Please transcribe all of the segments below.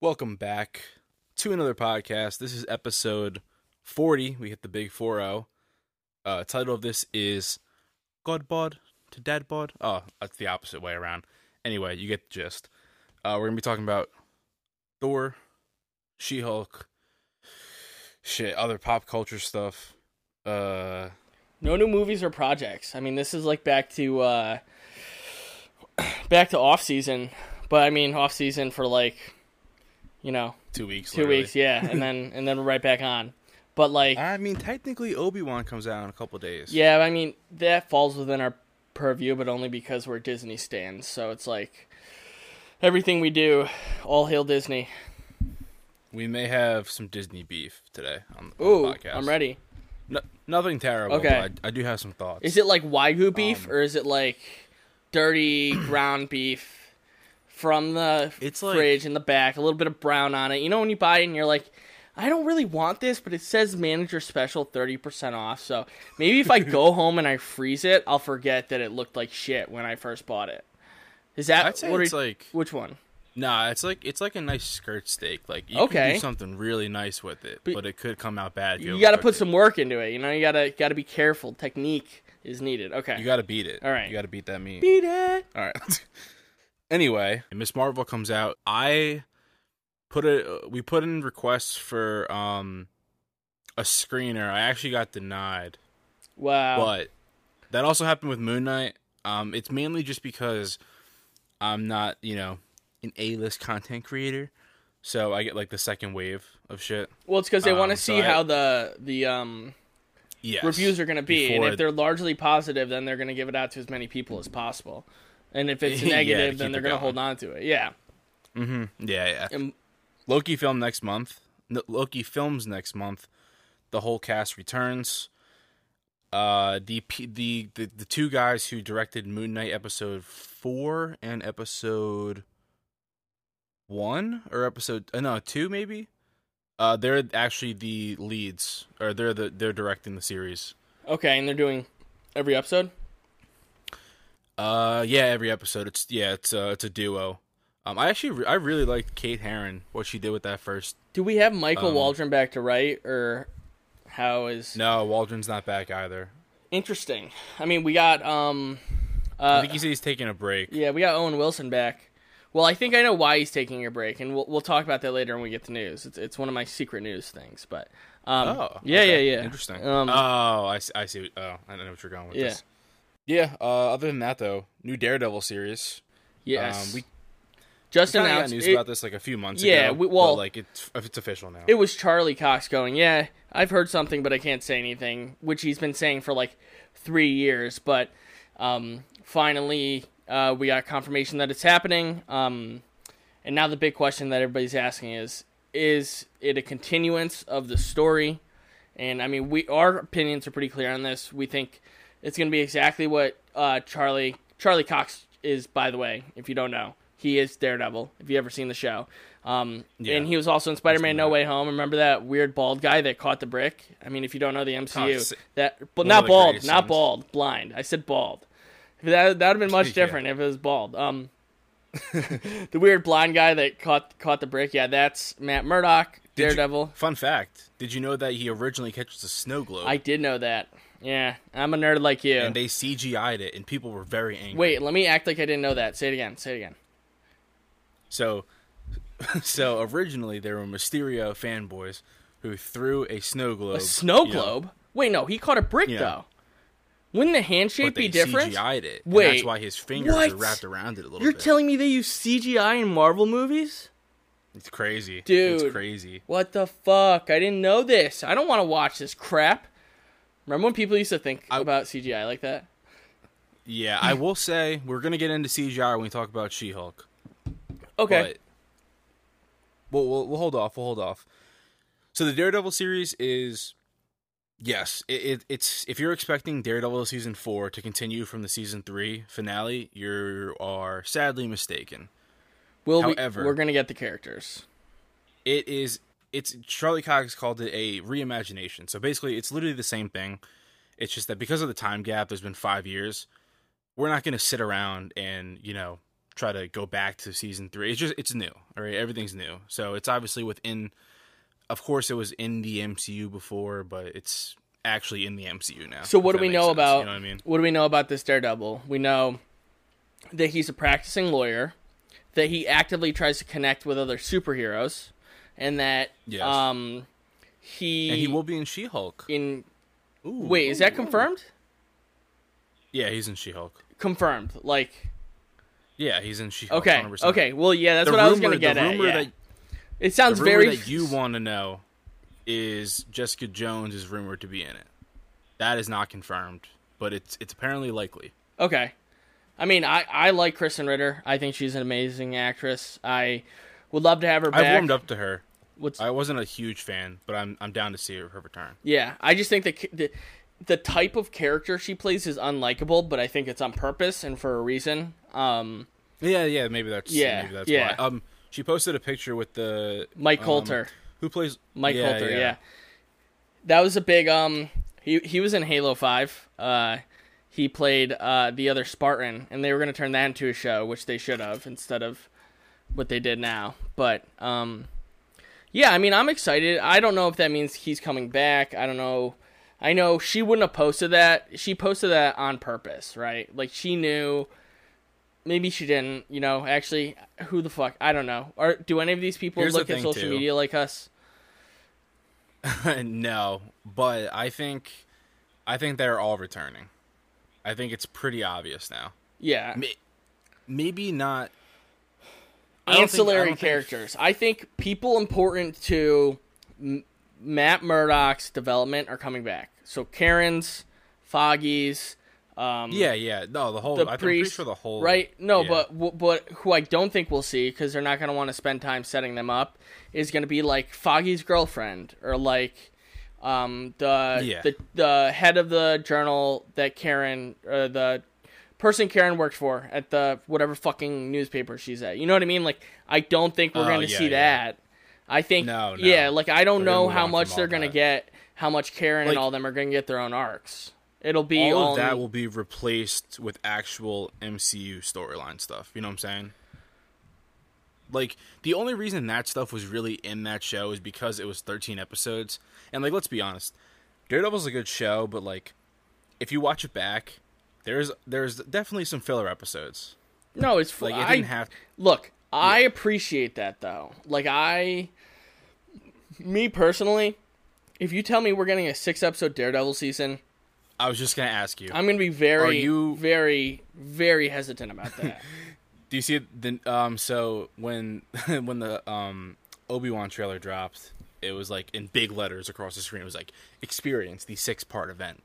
Welcome back to another podcast. This is episode 40. We hit the big 4 0. Uh, title of this is God Bod to Dad Bod. Oh, that's the opposite way around. Anyway, you get the gist. Uh, we're going to be talking about Thor, She Hulk, shit, other pop culture stuff. Uh, No new movies or projects. I mean, this is like back to uh back to off season, but I mean off season for like you know two weeks. two literally. weeks, yeah, and then and then we're right back on. But like, I mean, technically, Obi Wan comes out in a couple days. yeah, I mean that falls within our purview, but only because we're Disney stands. So it's like everything we do, all hail Disney. We may have some Disney beef today on the, on Ooh, the podcast. I'm ready. No, nothing terrible. Okay. But I, I do have some thoughts. Is it like wagyu beef Um, or is it like dirty ground beef from the It's like- fridge in the back, a little bit of brown on it? You know when you buy it and you're like, I don't really want this, but it says manager special 30% off. So maybe if I go home and I freeze it, I'll forget that it looked like shit when I first bought it. Is that I'd say what it's you- like which one? nah. It's like it's like a nice skirt steak. Like you can Okay. do something really nice with it, But- but, it could come out bad. if You got to put it. some work into it. You know, you got to got to be careful. Technique is needed. Okay. You got to beat it. All right. You got to beat that meat. beat it. All right. anyway, Miss Marvel comes out. I put a we put in requests for um a screener. I actually got denied. Wow. But that also happened with Moon Knight. Um, it's mainly just because I'm not, you know, an A-list content creator, so I get like the second wave of shit. well, it's because they want to um, so see I- how the the um Yes. reviews are going to be, and if they're largely positive, then they're going to give it out to as many people as possible. And if it's Yeah, negative, then they're going to going. hold on to it. Yeah. Mm-hmm. Yeah, yeah. And Loki film next month. Loki films next month. The whole cast returns. Uh, the the the the two guys who directed Moon Knight episode four and episode one or episode uh, no two maybe. Uh, they're actually the leads, or they're the they're directing the series. okay, and they're doing every episode. Uh, yeah, every episode. It's yeah, it's uh, it's a duo. Um, I actually re- I really liked Kate Herron what she did with that first. Do we have Michael Um, Waldron back to write, or how is No, Waldron's not back either. interesting? I mean, we got um, I uh, think he said he's taking a break. yeah, we got Owen Wilson back. Well, I think I know why he's taking a break, and we'll we'll talk about that later when we get the news. It's it's one of my secret news things, but um, Oh, yeah, okay. yeah, yeah, Interesting. Um, oh, I see, I see. Oh, I don't know what you're going with Yeah. this. Yeah. Uh, other than that, though, new Daredevil series. yes, Um, we just got announced. news it- about this like a few months Yeah, ago. we- well- but, like it's it's official now. it was Charlie Cox going, Yeah, I've heard something, but I can't say anything, which he's been saying for like three years. But um, finally, uh, we got confirmation that it's happening. Um, and now the big question that everybody's asking is Is it a continuance of the story? And I mean, we our opinions are pretty clear on this. We think it's going to be exactly what uh, Charlie Charlie Cox is. By the way, if you don't know, he is Daredevil. If you ever seen the show, um, Yeah. and he was also in Spider-Man: No that. Way Home. Remember that weird bald guy that caught the brick? I mean, if you don't know the MCU, that but not bald, not scenes. bald, blind. I said bald. That that would have been much Yeah. different if it was bald. Um, the weird blind guy that caught caught the brick. Yeah, that's Matt Murdock, Did you- Daredevil. Fun fact: Did you know that he originally catches a snow globe? I did know that. Yeah, I'm a nerd like you. and they CGI'd it, and people were very angry. Wait, let me act like I didn't know that. Say it again. Say it again. So, so originally there were Mysterio fanboys who threw a snow globe. A snow you know, globe? Wait, no, he caught a brick Yeah. though. Wouldn't the hand shape but they be different? CGI'd it. Wait, that's why his fingers what? are wrapped around it a little You're bit. telling me they use CGI in Marvel movies? it's crazy, Dude. It's crazy. What the fuck? I didn't know this. I don't want to watch this crap. Remember when people used to think I- about CGI like that? Yeah, I will say we're gonna get into CGI when we talk about She-Hulk. Okay. But we'll, we'll we'll hold off. We'll hold off. So the Daredevil series is yes, it, it it's if you're expecting Daredevil season four to continue from the season three finale, you are sadly mistaken. Will however- we, we're gonna get the characters. It is it's Charlie Cox called it a reimagination. So basically, it's literally the same thing. It's just that because of the time gap, there's been five years. We're not going to sit around and you know try to go back to season three. It's just it's new. All right, everything's new. So it's obviously within. Of course, it was in the MCU before, but it's actually in the MCU now. So what do we know sense, about? You know what I mean? What do we know about this Daredevil? We know that he's a practicing lawyer, that he actively tries to connect with other superheroes, and that Yes. um he And he will be in She-Hulk. in Ooh, wait is that confirmed? Yeah, he's in She-Hulk. Confirmed. Like Yeah, he's in She-Hulk. okay, 100%. okay. Well, yeah, that's The what I was gonna get the at. yeah. that it sounds the rumor very that you want to know is Jessica Jones is rumored to be in it. That is not confirmed, but it's it's apparently likely. Okay. I mean, I, I like Krysten Ritter. I think she's an amazing actress. I would love to have her back. I've warmed up to her. What's, I wasn't a huge fan, but I'm I'm down to see her, her return. yeah, I just think that the, the type of character she plays is unlikable, but I think it's on purpose and for a reason. Um, Yeah, yeah, maybe that's Yeah, maybe that's yeah. why. Um, she posted a picture with the Mike um, Colter. who plays Mike yeah, Colter, yeah. That was a big um he he was in Halo 5. Uh he played uh the other Spartan and they were going to turn that into a show, which they should have instead of what they did now. But um yeah, I mean, I'm excited. I don't know if that means he's coming back. I don't know. I know she wouldn't have posted that. She posted that on purpose, right? Like she knew maybe she didn't, you know, actually who the fuck? I don't know. Or do any of these people Here's the look at social too. media like us? no, but I think I think they're all returning. I think it's pretty obvious now. Yeah. May- Maybe not Don't think- I ancillary think- characters. I think people important to M- Matt Murdock's development are coming back. So Karen's, Foggy's, um, Yeah, yeah. No, the whole the I I'm priest, sure the whole right? No, yeah. but but but who I don't think we'll see because they're not going to want to spend time setting them up is going to be like Foggy's girlfriend or like um, the Yeah. the the head of the journal that Karen uh, the person Karen works for at the whatever fucking newspaper she's at. You know what I mean? Like I don't think we're Oh, going to yeah, see yeah. that. I think No, no. yeah, like I don't We're know how much they're going to get, how much Karen Like- and all them are going to get their own arcs. It'll be all all of that in- will be replaced with actual MCU storyline stuff. You know what I'm saying? Like the only reason that stuff was really in that show is because it was 13 episodes. And like let's be honest, Daredevil's a good show, but like if you watch it back, there's there's definitely some filler episodes. No, it's Like it didn't have Look, I appreciate that though. Like I me personally, if you tell me we're getting a 6 episode Daredevil season, I was just going to ask you. I'm going to be very Are you- very very hesitant about that. Do you see the um so when when the um Obi-Wan trailer dropped, it was like in big letters across the screen it was like experience the six-part event.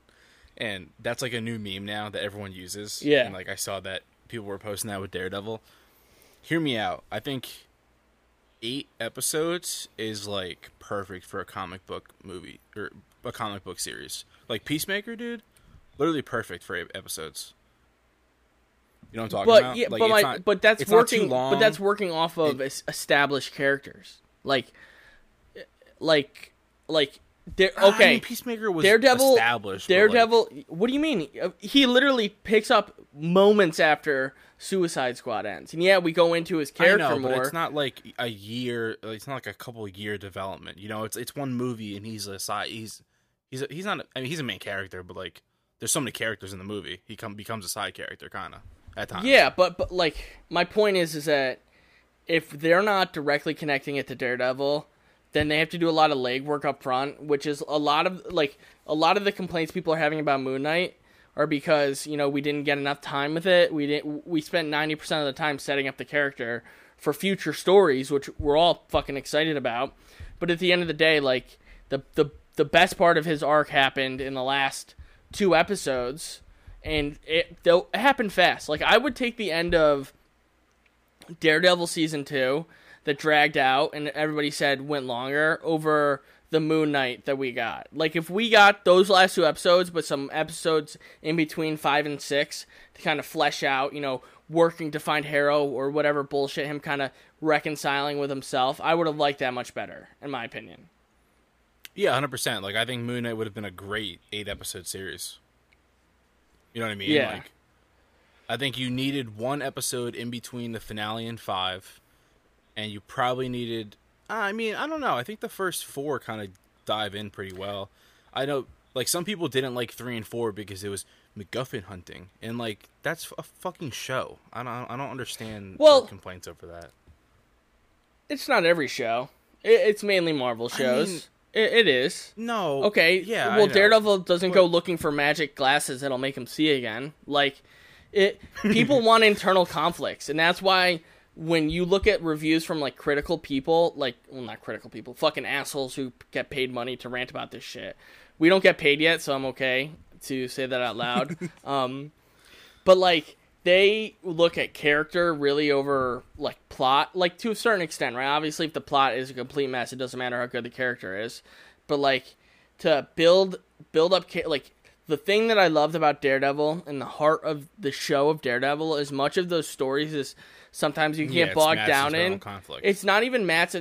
And that's like a new meme now that everyone uses. Yeah. And like I saw that people were posting that with Daredevil. Hear me out. I think 8 episodes is like perfect for a comic book movie or a comic book series. Like Peacemaker, dude, literally perfect for eight episodes. You know what I'm talking but about? yeah, Like, but my, not- but that's working but that's working off of es- established characters. Like like like there I okay. mean, Peacemaker was Daredevil, established. but, like, Daredevil. what do you mean? Uh, He literally picks up moments after Suicide Squad ends, and yeah, we go into his I character know, more. but it's not like a year. It's not like a couple year development. You know, it's it's one movie, and he's a side. He's he's a, he's not. I mean, he's a main character, but like, there's so many characters in the movie. He come becomes a side character, kind of at times. Yeah, but but like my point is is that if they're not directly connecting it to Daredevil, then they have to do a lot of legwork up front, which is a lot of like a lot of the complaints people are having about Moon Knight are because you know we didn't get enough time with it. We didn't. We spent ninety percent of the time setting up the character for future stories, which we're all fucking excited about. But at the end of the day, like the the the best part of his arc happened in the last two episodes, and it it happened fast. Like I would take the end of Daredevil season two that dragged out and everybody said went longer over the Moon Knight that we got. Like if we got those last two episodes, but some episodes in between five and six to kind of flesh out, you know, working to find Harrow or whatever bullshit, him kind of reconciling with himself, I would have liked that much better, in my opinion. yeah, hundred percent. Like, I think Moon Knight would have been a great eight episode series. You know what I mean? Yeah. Like, I think you needed one episode in between the finale and five, and you probably needed. I mean, I don't know. I think the first four kind of dive in pretty well. I know, like some people didn't like three and four because it was MacGuffin hunting, and like that's a fucking show. I don't, I don't understand Well- the complaints over that. It's not every show. It, it's mainly Marvel shows. mean- it, it is. No, Okay. yeah. I Well. Daredevil doesn't But- go looking for magic glasses that'll make him see again. Like, it. People want internal conflicts, and that's why when you look at reviews from like critical people, like well, not critical people, fucking assholes who get paid money to rant about this shit. We don't get paid yet, so I'm okay to say that out loud. um, but like they look at character really over like plot like to a certain extent right obviously if the plot is a complete mess it doesn't matter how good the character is but like to build build up like the thing that i loved about daredevil and the heart of the show of daredevil is much of those stories is sometimes you can Yeah, get bogged down in conflict. it's not even matt's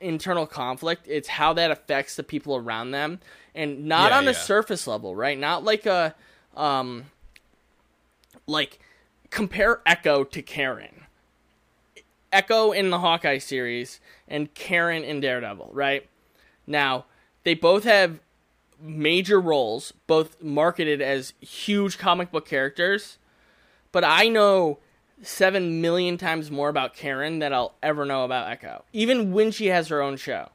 internal conflict it's how that affects the people around them and not Yeah, on a surface level right not like a um like compare Echo to Karen. Echo in the Hawkeye series and Karen in Daredevil, right? Now, they both have major roles, both marketed as huge comic book characters, but I know 7 million times more about Karen than I'll ever know about Echo, even when she has her own show.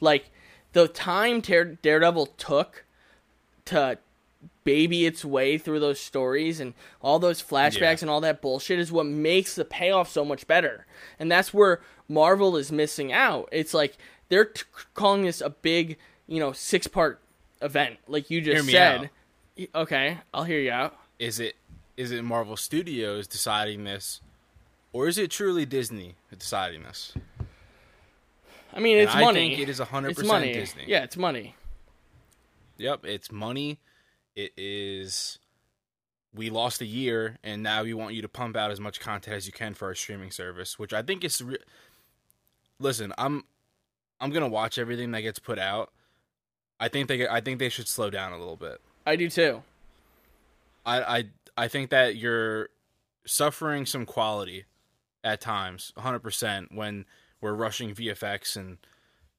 Like, the time Dare- Daredevil took to baby its way through those stories and all those flashbacks Yeah. and all that bullshit is what makes the payoff so much better. And that's where Marvel is missing out. It's like they're t- calling this a big, you know, six part event, like you just said. Y- Okay, I'll hear you out. Is it is it Marvel Studios deciding this, or is it truly Disney deciding this? I mean, And it's I money. think it is 100% it's money. Disney. Yeah, it's money. Yep, it's money. It is. We lost a year, and now we want you to pump out as much content as you can for our streaming service, which I think is. Re- Listen, I'm, I'm gonna watch everything that gets put out. I think they, I think they should slow down a little bit. I do too. I, I, I think that you're suffering some quality at times, 100% when we're rushing VFX and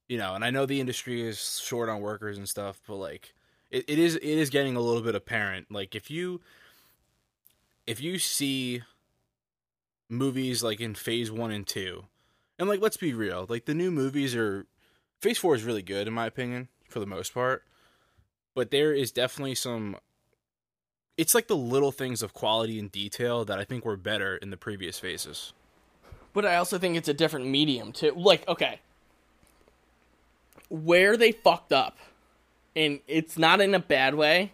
you know, and I know the industry is short on workers and stuff, but like it, it is it is getting a little bit apparent. Like if you if you see movies like in phase 1 and 2, and like let's be real, like the new movies are phase 4 is really good in my opinion for the most part. But there is definitely some it's like the little things of quality and detail that I think were better in the previous phases. But I also think it's a different medium too. Like, okay, where they fucked up, and it's not in a bad way,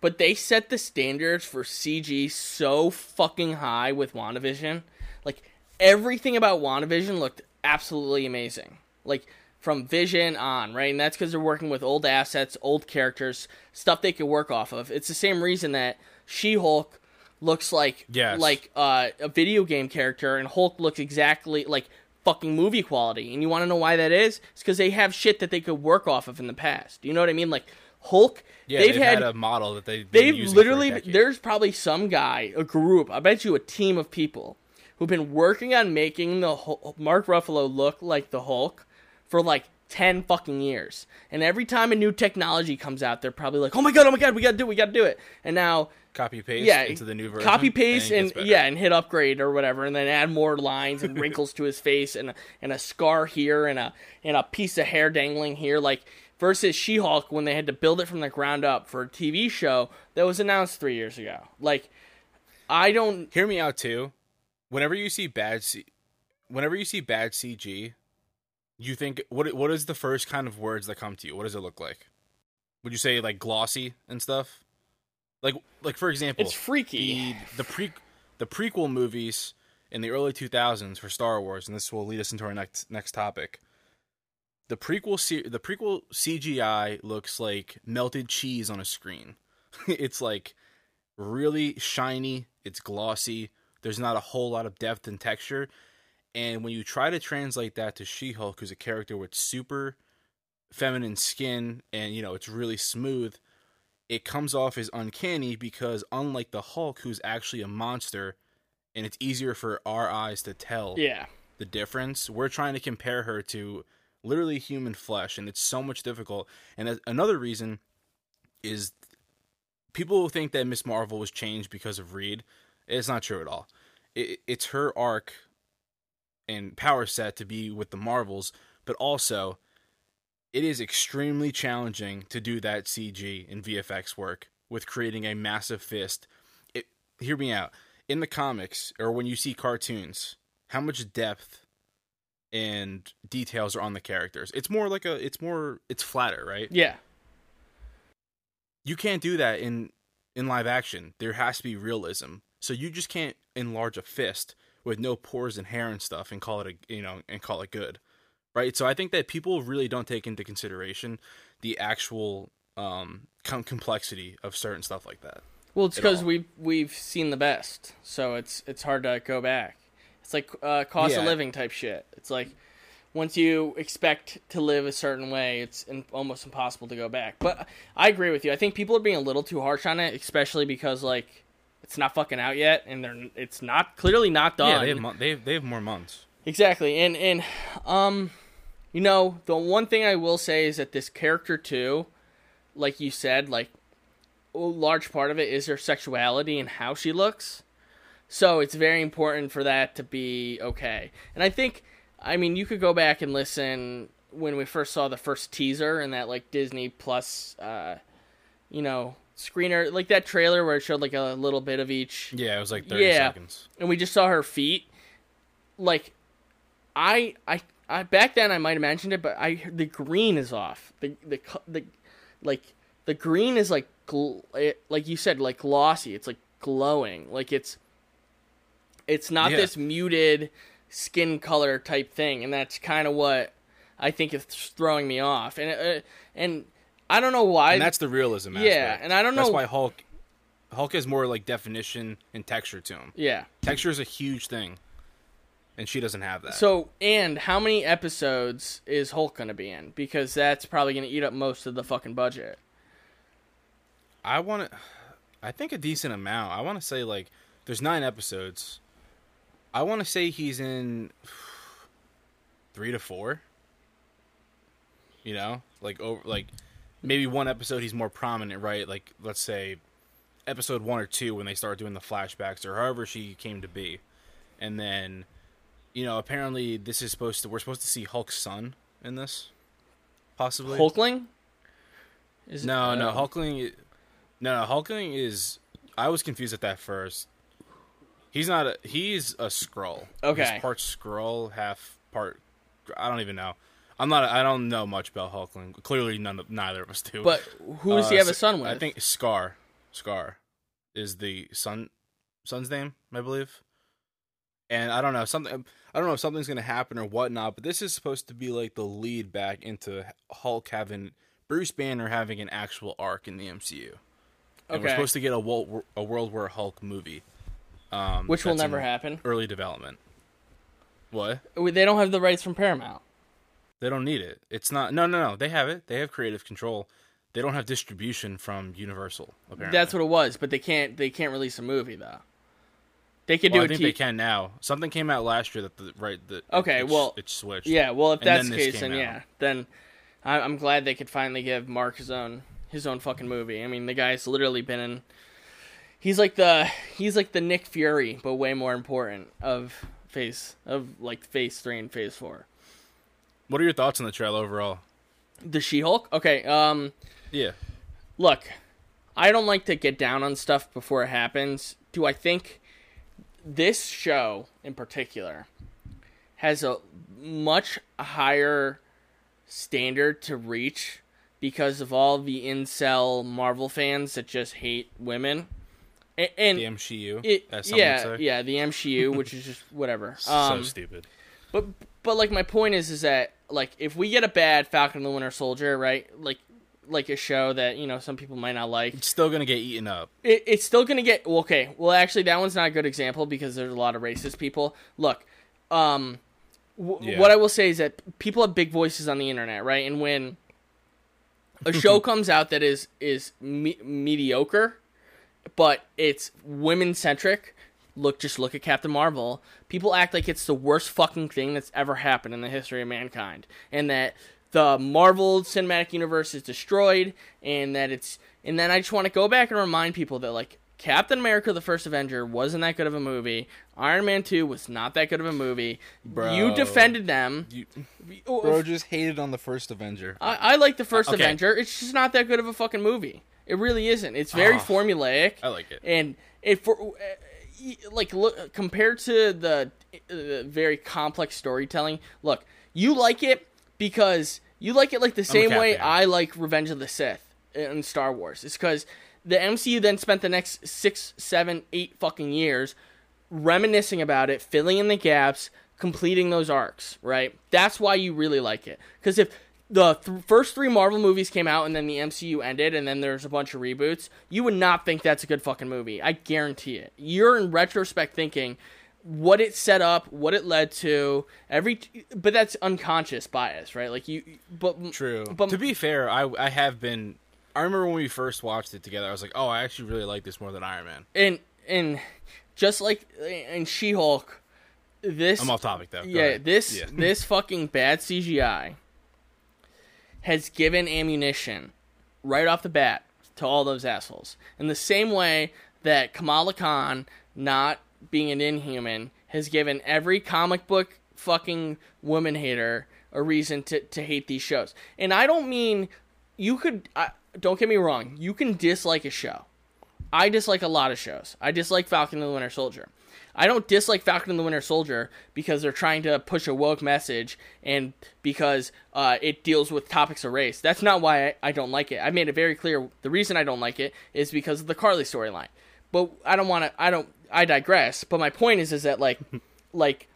but they set the standards for CG so fucking high with WandaVision. Like everything about WandaVision looked absolutely amazing. Like from Vision on, right? And that's because they're working with old assets, old characters, stuff they could work off of. It's the same reason that She-Hulk looks like Yes. like uh, a video game character, and Hulk looks exactly like fucking movie quality. And you want to know why that is? It's because they have shit that they could work off of in the past. You know what I mean? Like Hulk, Yeah, they've, they've, had, had, a model that they they've literally there's probably some guy, a group, I bet you a team of people who've been working on making the Hul- Mark Ruffalo look like the Hulk for like 10 fucking years. And every time a new technology comes out, they're probably like, "Oh my god, oh my god, we got to do it, we got to do it." And now copy paste yeah, into the new version. Copy paste it and, yeah, and hit upgrade or whatever, and then add more lines and wrinkles to his face and a, and a scar here and a and a piece of hair dangling here, like versus She-Hulk when they had to build it from the ground up for a TV show that was announced three years ago. Like, I don't. Hear me out too. Whenever you see bad C, whenever you see bad CG, you think what what is the first kind of words that come to you? What does it look like? Would you say like glossy and stuff? Like like for example, It's freaky. the the pre the prequel movies in the early 2000s for Star Wars, and this will lead us into our next next topic. The prequel C- the prequel CGI looks like melted cheese on a screen. it's like really shiny, it's glossy. There's not a whole lot of depth and texture. And when you try to translate that to She-Hulk, who's a character with super feminine skin and you know it's really smooth, it comes off as uncanny because unlike the Hulk, who's actually a monster, and it's easier for our eyes to tell Yeah. the difference. We're trying to compare her to literally human flesh, and it's so much difficult. And another reason is people think that Miss Marvel was changed because of Reed. It's not true at all. It, it's her arc and power set to be with the Marvels, but also it is extremely challenging to do that CG and VFX work with creating a massive fist. It hear me out. In the comics or when you see cartoons, how much depth and details are on the characters? It's more like a it's more it's flatter, right? Yeah. You can't do that in in live action. There has to be realism. So you just can't enlarge a fist with no pores and hair and stuff and call it a you know and call it good. Right? So I think that people really don't take into consideration the actual um com- complexity of certain stuff like that. Well, it's because we we've seen the best, so it's it's hard to go back. It's like uh, cost of living type shit. It's like once you expect to live a certain way, it's in, almost impossible to go back. But I agree with you. I think people are being a little too harsh on it, especially because like it's not fucking out yet, and they're it's not clearly not done. Yeah, they have mon- they have, they have more months. Exactly. And and um you know, the one thing I will say is that this character too, like you said, like a large part of it is her sexuality and how she looks. So it's very important for that to be okay. And I think I mean, you could go back and listen when we first saw the first teaser and that like Disney Plus uh you know, screener like that trailer where it showed like a little bit of each Yeah, it was like 30 Yeah. seconds. and we just saw her feet. Like, I, I, I back then I might have mentioned it, but I the green is off. The the the like the green is like gl- it, like you said like glossy. It's like glowing. Like it's it's not Yeah. this muted skin color type thing, and that's kind of what I think is throwing me off. And uh, and I don't know why. And that's the realism Yeah, aspect. and I don't That's know- why Hulk Hulk has more like definition and texture to him. yeah. Texture is a huge thing. And she doesn't have that. So, and how many episodes is Hulk going to be in? Because that's probably going to eat up most of the fucking budget. I want to I think a decent amount. I want to say like there's 9 episodes. I want to say he's in 3 to 4. You know? Like over like maybe one episode he's more prominent, right? Like let's say episode 1 or 2 when they start doing the flashbacks or however she came to be. And then you know, apparently this is supposed to we're supposed to see Hulk's son in this possibly. Hulkling? Is it- No, no, uh, Hulkling. No, no, Hulkling is. I was confused at that first. He's not a. He's a Skrull. Okay. He's part Skrull, half part. I don't even know. I'm not. I don't know much about Hulkling. Clearly, none of neither of us do. But who does he Uh, have a son with? I think Skaar. Skaar is the son. Son's name, I believe. And I don't know something. I don't know if something's gonna happen or whatnot. But this is supposed to be like the lead back into Hulk having Bruce Banner having an actual arc in the MCU. And we're supposed to get a World, a World War Hulk movie, um, Which will never happen. Early development. What? They don't have the rights from Paramount. They don't need it. It's not. No, no, no. They have it. They have creative control. They don't have distribution from Universal. Apparently, That's what it was, but they can't. They can't release a movie though. They could Well, I do a think t- they can now. Something came out last year that the right. That Okay, it, well, it switched. Yeah, well, if that's the case, then out. yeah, then I- I'm glad they could finally give Mark his own his own fucking movie. I mean, the guy's literally been in. He's like the he's like the Nick Fury, but way more important of phase of like phase three and phase four. What are your thoughts on the trailer overall? The She Hulk. Okay, um, Yeah. look, I don't like to get down on stuff before it happens. Do I think this show in particular has a much higher standard to reach because of all the incel Marvel fans that just hate women? And, and The MCU. it, yeah, yeah, the MCU, which is just whatever. Um, so stupid. but but like my point is is that like if we get a bad Falcon and the Winter Soldier, right? Like like a show that you know some people might not like, It's still gonna get eaten up. it, it's still gonna get well, okay. Well, actually, that one's not a good example because there's a lot of racist people. Look, um, w- Yeah. what I will say is that people have big voices on the internet, right? And when a show comes out that is is me- mediocre, but it's women centric, look just look at Captain Marvel. People act like it's the worst fucking thing that's ever happened in the history of mankind, and that the Marvel Cinematic Universe is destroyed, and that it's. And then I just want to go back and remind people that like Captain America: The First Avenger wasn't that good of a movie. Iron Man Two was not that good of a movie. Bro. You defended them. You, Oh, bro just hated on the first Avenger. I, I like the first Okay. Avenger. It's just not that good of a fucking movie. It really isn't. It's very Ah. formulaic. I like it. and it for uh, y- like look compared to the uh, very complex storytelling. Look, you like it because you like it like the same way fan. I like Revenge of the Sith in Star Wars. It's because the MCU then spent the next six, seven, eight fucking years reminiscing about it, filling in the gaps, completing those arcs, right? That's why you really like it. Because if the th- first three Marvel movies came out and then the MCU ended and then there's a bunch of reboots, you would not think that's a good fucking movie. I guarantee it. You're in retrospect thinking what it set up, what it led to, every but that's unconscious bias, right? Like you but True. But to be fair, I I have been. I remember when we first watched it together. I was like, "Oh, I actually really like this more than Iron Man." and and just like in She-Hulk this I'm off topic though. Go yeah, ahead. this Yeah. this fucking bad CGI has given ammunition right off the bat to all those assholes. In the same way that Kamala Khan not being an inhuman has given every comic book fucking woman hater a reason to, to hate these shows. And I don't mean you could I, don't get me wrong, you can dislike a show. I dislike a lot of shows. I dislike Falcon and the Winter Soldier. I don't dislike Falcon and the Winter Soldier because they're trying to push a woke message and because uh, it deals with topics of race. That's not why I, I don't like it. I made it very clear. The reason I don't like it is because of the Karli storyline. But I don't want to. I don't. I digress. But my point is, is that like, like,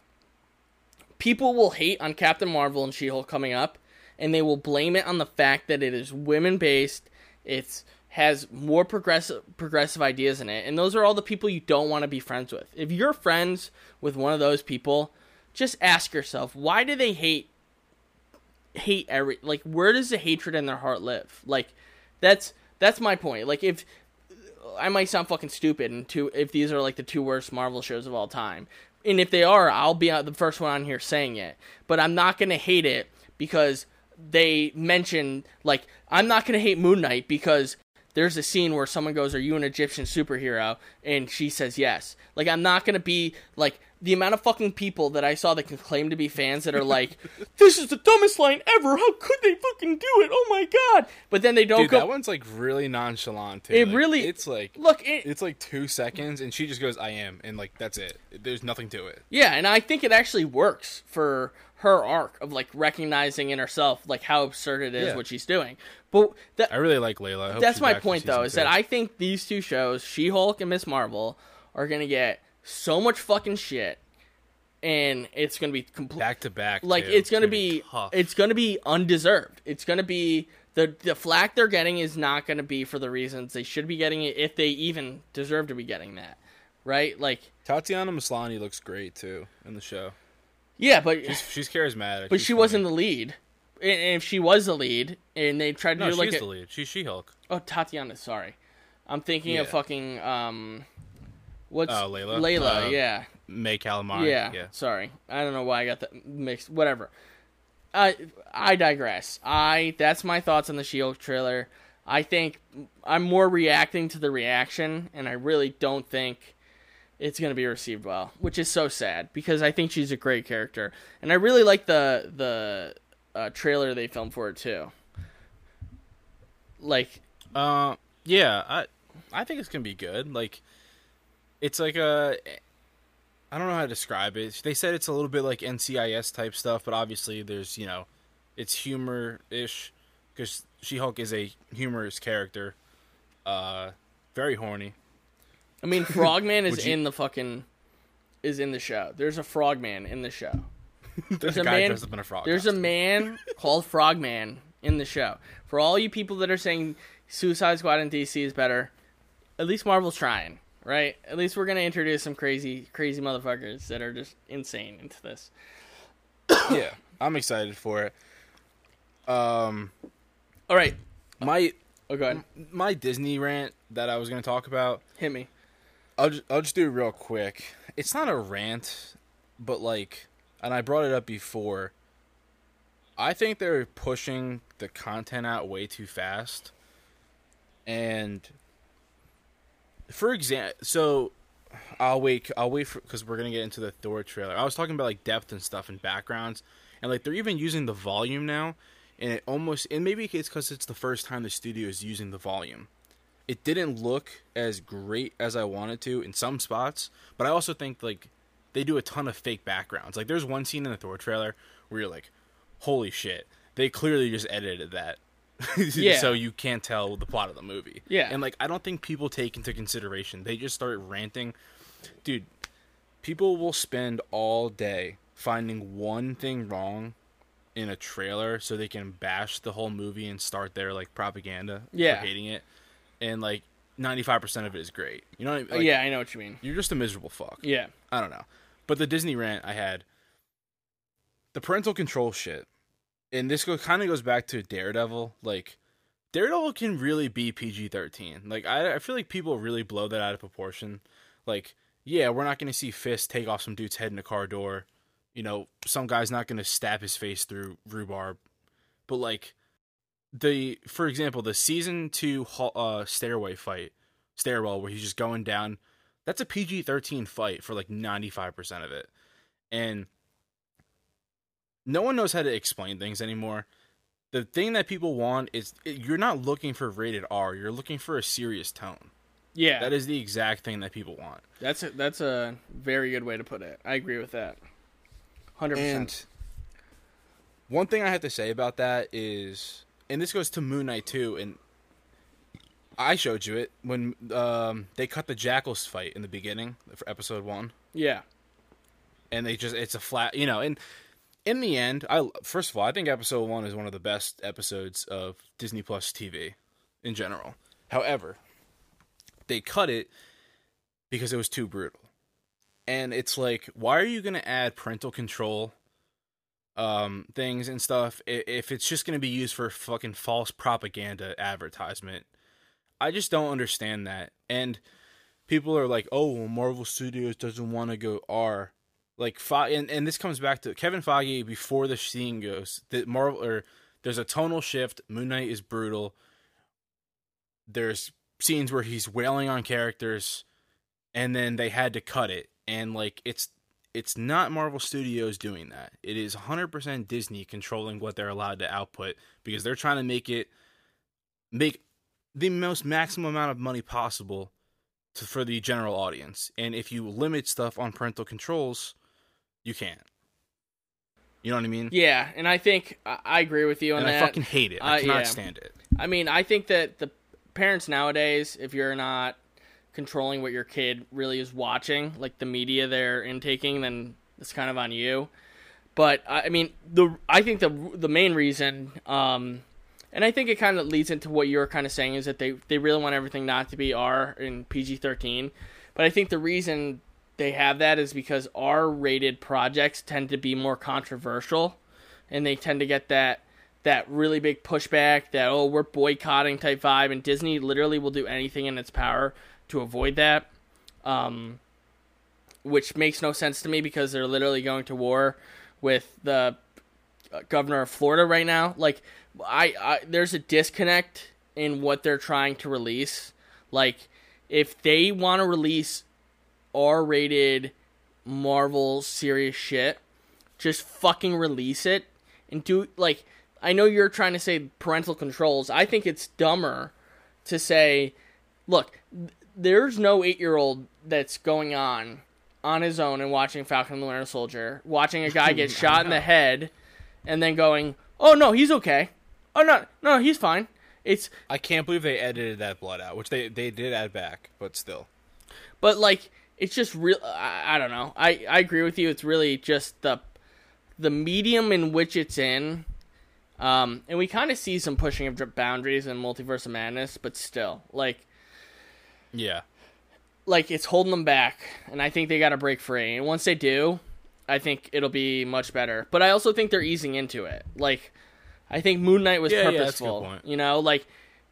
people will hate on Captain Marvel and She-Hulk coming up, and they will blame it on the fact that it is women based. It's has more progressive progressive ideas in it, and those are all the people you don't want to be friends with. If you're friends with one of those people, just ask yourself why do they hate hate every like where does the hatred in their heart live? Like that's that's my point. Like if I might sound fucking stupid and two if these are like the two worst Marvel shows of all time. And if they are, I'll be the first one on here saying it. But I'm not to hate it because they mention like I'm not to hate Moon Knight because there's a scene where someone goes, "Are you an Egyptian superhero?" and she says yes. Like I'm not going to be like the amount of fucking people that I saw that can claim to be fans that are like, "This is the dumbest line ever. How could they fucking do it? Oh my god!" But then they don't Dude, go. that one's like really nonchalant. Too. It Like, really- It's like Look, it, it's like two seconds, and she just goes, "I am," and like that's it. There's nothing to it. Yeah, and I think it actually works for her arc of like recognizing in herself like how absurd it is Yeah. what she's doing. But that I really like Layla. That's my point though, is two. that I think these two shows, She-Hulk and Miss Marvel, are gonna get so much fucking shit, and it's gonna be complete. back to back. Like too. it's gonna be, tough. it's gonna be undeserved. It's gonna be the the flack they're getting is not gonna be for the reasons they should be getting it if they even deserve to be getting that, right? Like Tatiana Maslany looks great too in the show. Yeah, but She's charismatic, but she's she funny. wasn't the lead. And if she was the lead, and they tried to No, do like she's a, the lead. She's She-Hulk. oh Tatiana, sorry, I'm thinking of fucking um, what's Oh, Layla? Layla, Uh, yeah, May Calamawy. yeah, yeah. Sorry, I don't know why I got that mixed. Whatever. I I digress. I that's my thoughts on the She-Hulk trailer. I think I'm more reacting to the reaction, and I really don't think it's going to be received well, which is so sad because I think she's a great character, and I really like the the uh, trailer they filmed for it too. Like, Uh, yeah, I I think it's gonna be good. Like, it's like a I don't know how to describe it. They said it's a little bit like NCIS type stuff, but obviously there's you know, it's humor ish because She Hulk is a humorous character. Uh, very horny. I mean, Frogman is you- in the fucking is in the show. There's a Frogman in the show. There's a a guy man- dressed up in a frog. There's a man called Frogman in the show. For all you people that are saying Suicide Squad in DC is better, at least Marvel's trying, right? At least we're gonna introduce some crazy, crazy motherfuckers that are just insane into this. yeah, I'm excited for it. Um, All right, my oh, go ahead, my Disney rant that I was gonna talk about. hit me. I'll just, I'll just do it real quick. It's not a rant, but like, and I brought it up before. I think they're pushing the content out way too fast. And for example, so I'll wait. I'll wait for because we're gonna get into the Thor trailer. I was talking about like depth and stuff and backgrounds, and like they're even using the volume now, and it almost and maybe it's because it's the first time the studio is using the volume. It didn't look as great as I wanted to in some spots, but I also think like they do a ton of fake backgrounds. Like there's one scene in the Thor trailer where you're like, "Holy shit!" They clearly just edited that. Yeah. so you can't tell the plot of the movie. Yeah. And like I don't think people take into consideration. They just start ranting. Dude, people will spend all day finding one thing wrong in a trailer so they can bash the whole movie and start their like propaganda Yeah. for hating it. And like 95% of it is great. You know what I mean? Like, yeah, I know what you mean. You're just a miserable fuck. Yeah. I don't know. But the Disney rant I had, the parental control shit, and this go, kind of goes back to Daredevil. Like, Daredevil can really be PG 13. Like, I, I feel like people really blow that out of proportion. Like, yeah, we're not going to see Fisk take off some dude's head in a car door. You know, some guy's not going to stab his face through rhubarb. But, like, the, for example, the season two uh, stairway fight, stairwell, where he's just going down that's a PG 13 fight for like 95% of it. And no one knows how to explain things anymore. The thing that people want is you're not looking for rated R, you're looking for a serious tone. Yeah. That is the exact thing that people want. That's a, that's a very good way to put it. I agree with that. 100%. And one thing I have to say about that is, and this goes to Moon Knight too, and I showed you it when um, they cut the Jackals fight in the beginning for episode one. yeah. and they just it's a flat you know and in the end i first of all i think episode one is one of the best episodes of disney plus tv in general however they cut it because it was too brutal and it's like why are you going to add parental control um things and stuff if it's just going to be used for fucking false propaganda advertisement i just don't understand that and people are like, "Oh, well, Marvel Studios doesn't want to go R." Like, and and this comes back to Kevin Feige before the scene goes that Marvel or there's a tonal shift. Moon Knight is brutal. There's scenes where he's wailing on characters, and then they had to cut it, and like it's it's not Marvel Studios doing that. It is 100% Disney controlling what they're allowed to output because they're trying to make it make the most maximum amount of money possible to, for the general audience. And if you limit stuff on parental controls, you can't. You know what I mean? Yeah, and I think I, agree with you on and that. I fucking hate it. I Uh, cannot yeah. stand it. I mean, I think that the parents nowadays, if you're not controlling what your kid really is watching, like the media they're intaking, then it's kind of on you. But I mean, the I think the the main reason, um, and I think it kind of leads into what you're kind of saying is that they they really want everything not to be R and PG thirteen. But I think the reason they have that is because R rated projects tend to be more controversial, and they tend to get that that really big pushback that oh we're boycotting type vibe and disney literally will do anything in its power to avoid that um, which makes no sense to me because they're literally going to war with the uh, governor of florida right now like I, I there's a disconnect in what they're trying to release like if they want to release r-rated marvel serious shit just fucking release it and do like I know you're trying to say parental controls. I think it's dumber to say, look, there's no 8-year-old that's going on on his own and watching Falcon and the Winter Soldier, watching a guy get shot in the head and then going, "Oh no, he's okay. Oh no, no, he's fine." It's I can't believe they edited that blood out, which they they did add back, but still. but like it's just real I, I don't know. I I agree with you. It's really just the the medium in which it's in. Um, and we kind of see some pushing of boundaries in Multiverse of Madness, but still, like, Yeah. like it's holding them back, and I think they got to break free. And once they do, I think it'll be much better. But I also think they're easing into it. Like, I think Moon Knight was Yeah, yeah, that's a good purposeful. point. You know, like,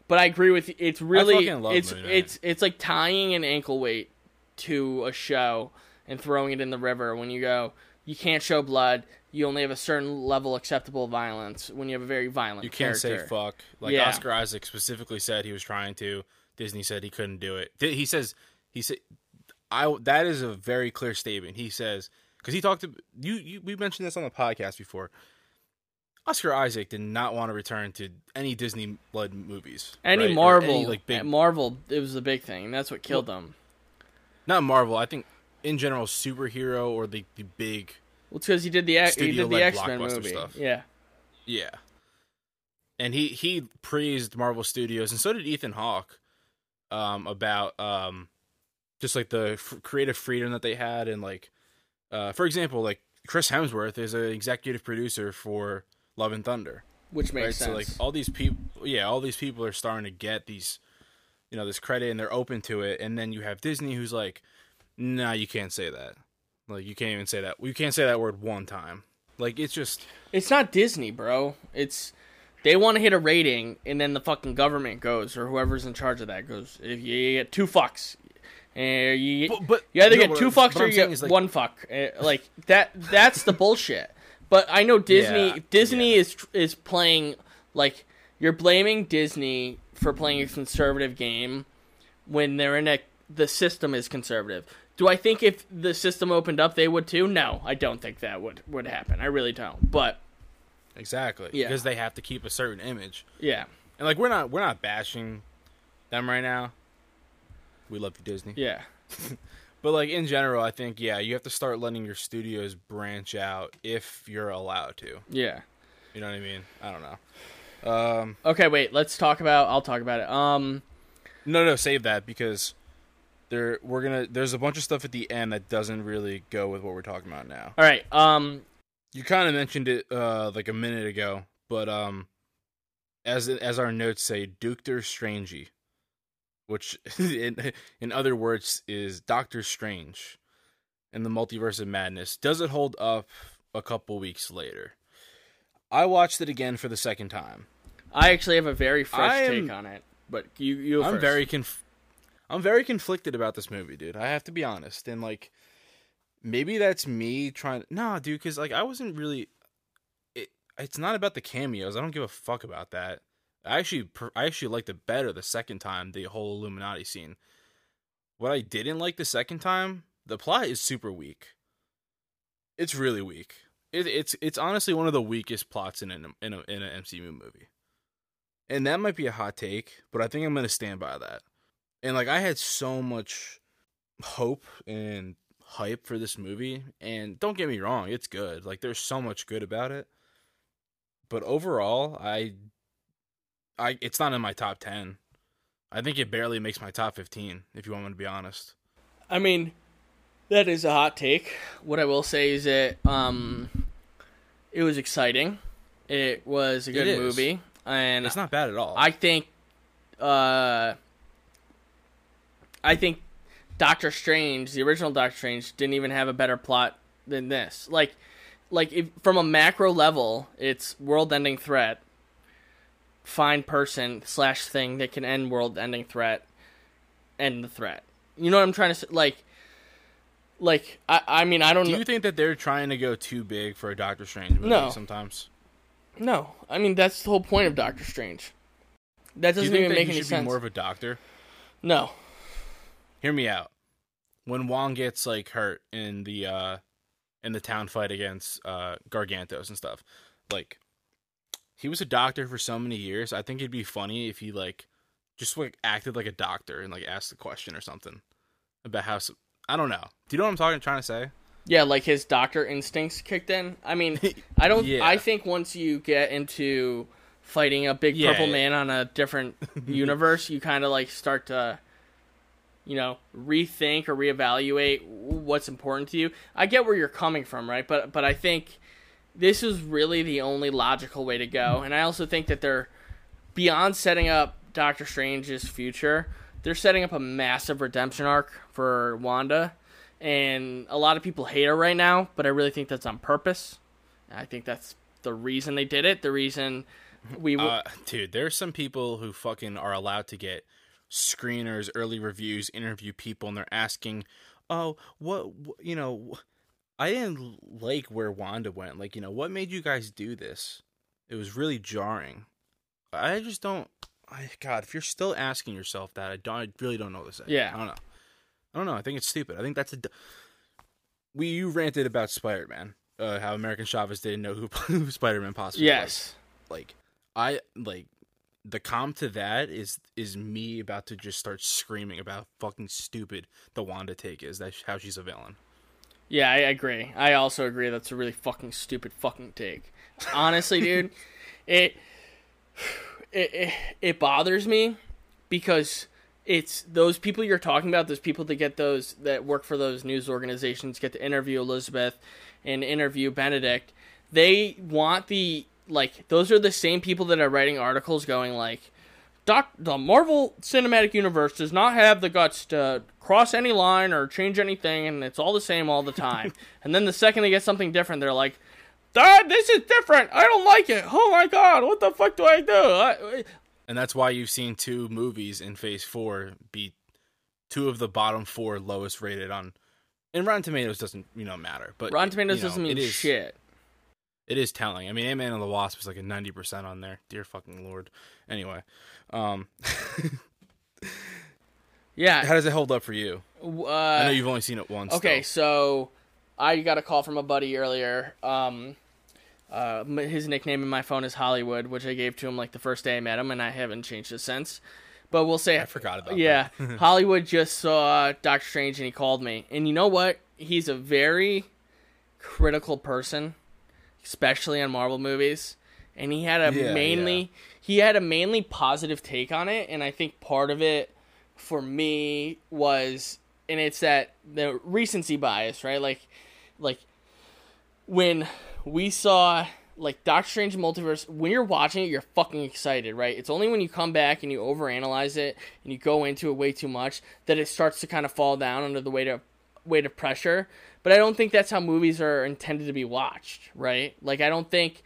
but I agree with you. It's really fucking love it's it's it's like tying an ankle weight to a show and throwing it in the river when you go you can't show blood you only have a certain level acceptable violence when you have a very violent You can't character. say fuck. Like Yeah. Oscar Isaac specifically said he was trying to. Disney said he couldn't do it. He says he said I that is a very clear statement. He says because he talked to you, you. We mentioned this on the podcast before. Oscar Isaac did not want to return to any Disney blood movies. any right? Marvel any, like big, marvel it was the big thing that's what killed them not Marvel. I think in general superhero or the the big well it's because he did the X- he did the x-men movie stuff. yeah Yeah. And he he praised Marvel Studios and so did Ethan Hawke um about um just like the f- creative freedom that they had and like uh for example like Chris Hemsworth is an executive producer for Love and Thunder. which makes right? sense So like all these people yeah, all these people are starting to get these you know this credit and they're open to it and then you have Disney who's like nah, you can't say that. Like you can't even say that. You can't say that word one time. Like it's just It's not Disney, bro. It's they want to hit a rating, and then the fucking government goes, or whoever's in charge of that goes. If you get two fucks, and you But- but- you either no, get two fucks or you get like- one fuck. Uh, Like that. That's the bullshit. But I know Disney. Yeah, Disney yeah. is is playing like you're blaming Disney for playing a conservative game when they're in a the system is conservative. Do I think if the system opened up they would too? No, I don't think that would would happen. I really don't. But Exactly. Yeah. Because they have to keep a certain image. yeah, And like we're not we're not bashing them right now. We love you Disney. yeah. But like in general, I think yeah, you have to start letting your studios branch out if you're allowed to. Yeah. You know what I mean? I don't know. Um Okay, wait. Let's talk about. I'll talk about it. Um. no no save that because there we're gonna there's a bunch of stuff at the end that doesn't really go with what we're talking about now. All right. Um. You kind of mentioned it uh like a minute ago, but um as as our notes say, Doctor Strangey, which in in other words is Doctor Strange in the Multiverse of Madness. Does it hold up a couple weeks later? I watched it again for the second time. I actually have a very fresh am- take on it, but you you. I'm first. very conf- I'm very conflicted about this movie, dude. I have to be honest, and like maybe that's me trying. Nah, dude, because like I wasn't really. It it's not about the cameos. I don't give a fuck about that. I actually I actually liked it better the second time. The whole Illuminati scene. What I didn't like the second time, the plot is super weak. It's really weak. It, it's it's honestly one of the weakest plots in an in a in MCU movie. And that might be a hot take, but I think I'm gonna stand by that. And like I had so much hope and hype for this movie, and don't get me wrong, it's good. Like there's so much good about it. But overall, I I it's not in my top 10. I think it barely makes my top 15 if you want me to be honest. I mean, that is a hot take. What I will say is that um, it was exciting. It was a good movie, and It's not bad at all. I think, uh, I think Doctor Strange, the original Doctor Strange, didn't even have a better plot than this. Like, like if, from a macro level, it's world-ending threat. Find person slash thing that can end world-ending threat. End the threat. You know what I'm trying to say? Like, like I, I mean, I don't Do know. you think that they're trying to go too big for a Doctor Strange movie No. sometimes? No, I mean that's the whole point of Doctor Strange. That doesn't even that make any should sense. be more of a doctor? no, hear me out. When Wong gets like hurt in the uh in the town fight against uh Gargantos and stuff, like he was a doctor for so many years. I think it'd be funny if he like just like acted like a doctor and like asked a question or something about how I don't know. Do you know what I'm talking trying to say? yeah, like his doctor instincts kicked in. I mean, I don't. Yeah. I think once you get into fighting a big Yeah. purple man on a different universe, you kind of like start to, you know, rethink or reevaluate what's important to you. I get where you're coming from, right? But but I think this is really the only logical way to go, and I also think that they're beyond setting up Doctor Strange's future. They're setting up a massive redemption arc for Wanda, and a lot of people hate her right now, but I really think that's on purpose. I think that's the reason they did it. The reason we w- Uh, dude, there's some people who fucking are allowed to get screeners, early reviews, interview people, and they're asking oh, what, you know, I didn't like where Wanda went. Like, you know, what made you guys do this? It was really jarring. I just don't. I, God, if you're still asking yourself that, I don't. I really don't know say. Yeah. I don't know. I don't know. I think it's stupid. I think that's a. d- We you ranted about Spider Man, uh, how America Chavez didn't know who, who Spider Man possibly was Yes. like i like the comp to that is is me about to just start screaming about fucking stupid the wanda take is that's how she's a villain Yeah, I agree. I also agree that's a really fucking stupid fucking take. Honestly, dude, it, it it it bothers me because it's those people you're talking about, those people that get those that work for those news organizations get to interview Elizabeth and interview Benedict. They want the like those are the same people that are writing articles going like Doc, the Marvel Cinematic Universe does not have the guts to cross any line or change anything, and it's all the same all the time. and then the second they get something different, they're like, "Dad, this is different. I don't like it. Oh my god, what the fuck do I do?" I, and that's why you've seen two movies in phase four be two of the bottom four lowest rated on and rotten tomatoes doesn't you know matter but Rotten Tomatoes you know, doesn't mean it is, shit. It is telling i mean ant-man and the wasp was like a 90% on there dear fucking lord anyway um Yeah. how does it hold up for you Uh, i know you've only seen it once Okay, still. so I got a call from a buddy earlier. Um, uh, his nickname in my phone is Hollywood, which I gave to him like the first day I met him, and I haven't changed it since. But we'll say i forgot about yeah, Hollywood just saw Doctor Strange and he called me. And you know what? He's a very critical person, especially on Marvel movies. And he had a Yeah, mainly he had a mainly positive take on it, and I think part of it for me was and it's that the recency bias, right? Like like when we saw like Doctor Strange Multiverse, when you're watching it, you're fucking excited, right? It's only when you come back and you overanalyze it and you go into it way too much that it starts to kind of fall down under the weight of weight of pressure. But I don't think that's how movies are intended to be watched, right? Like I don't think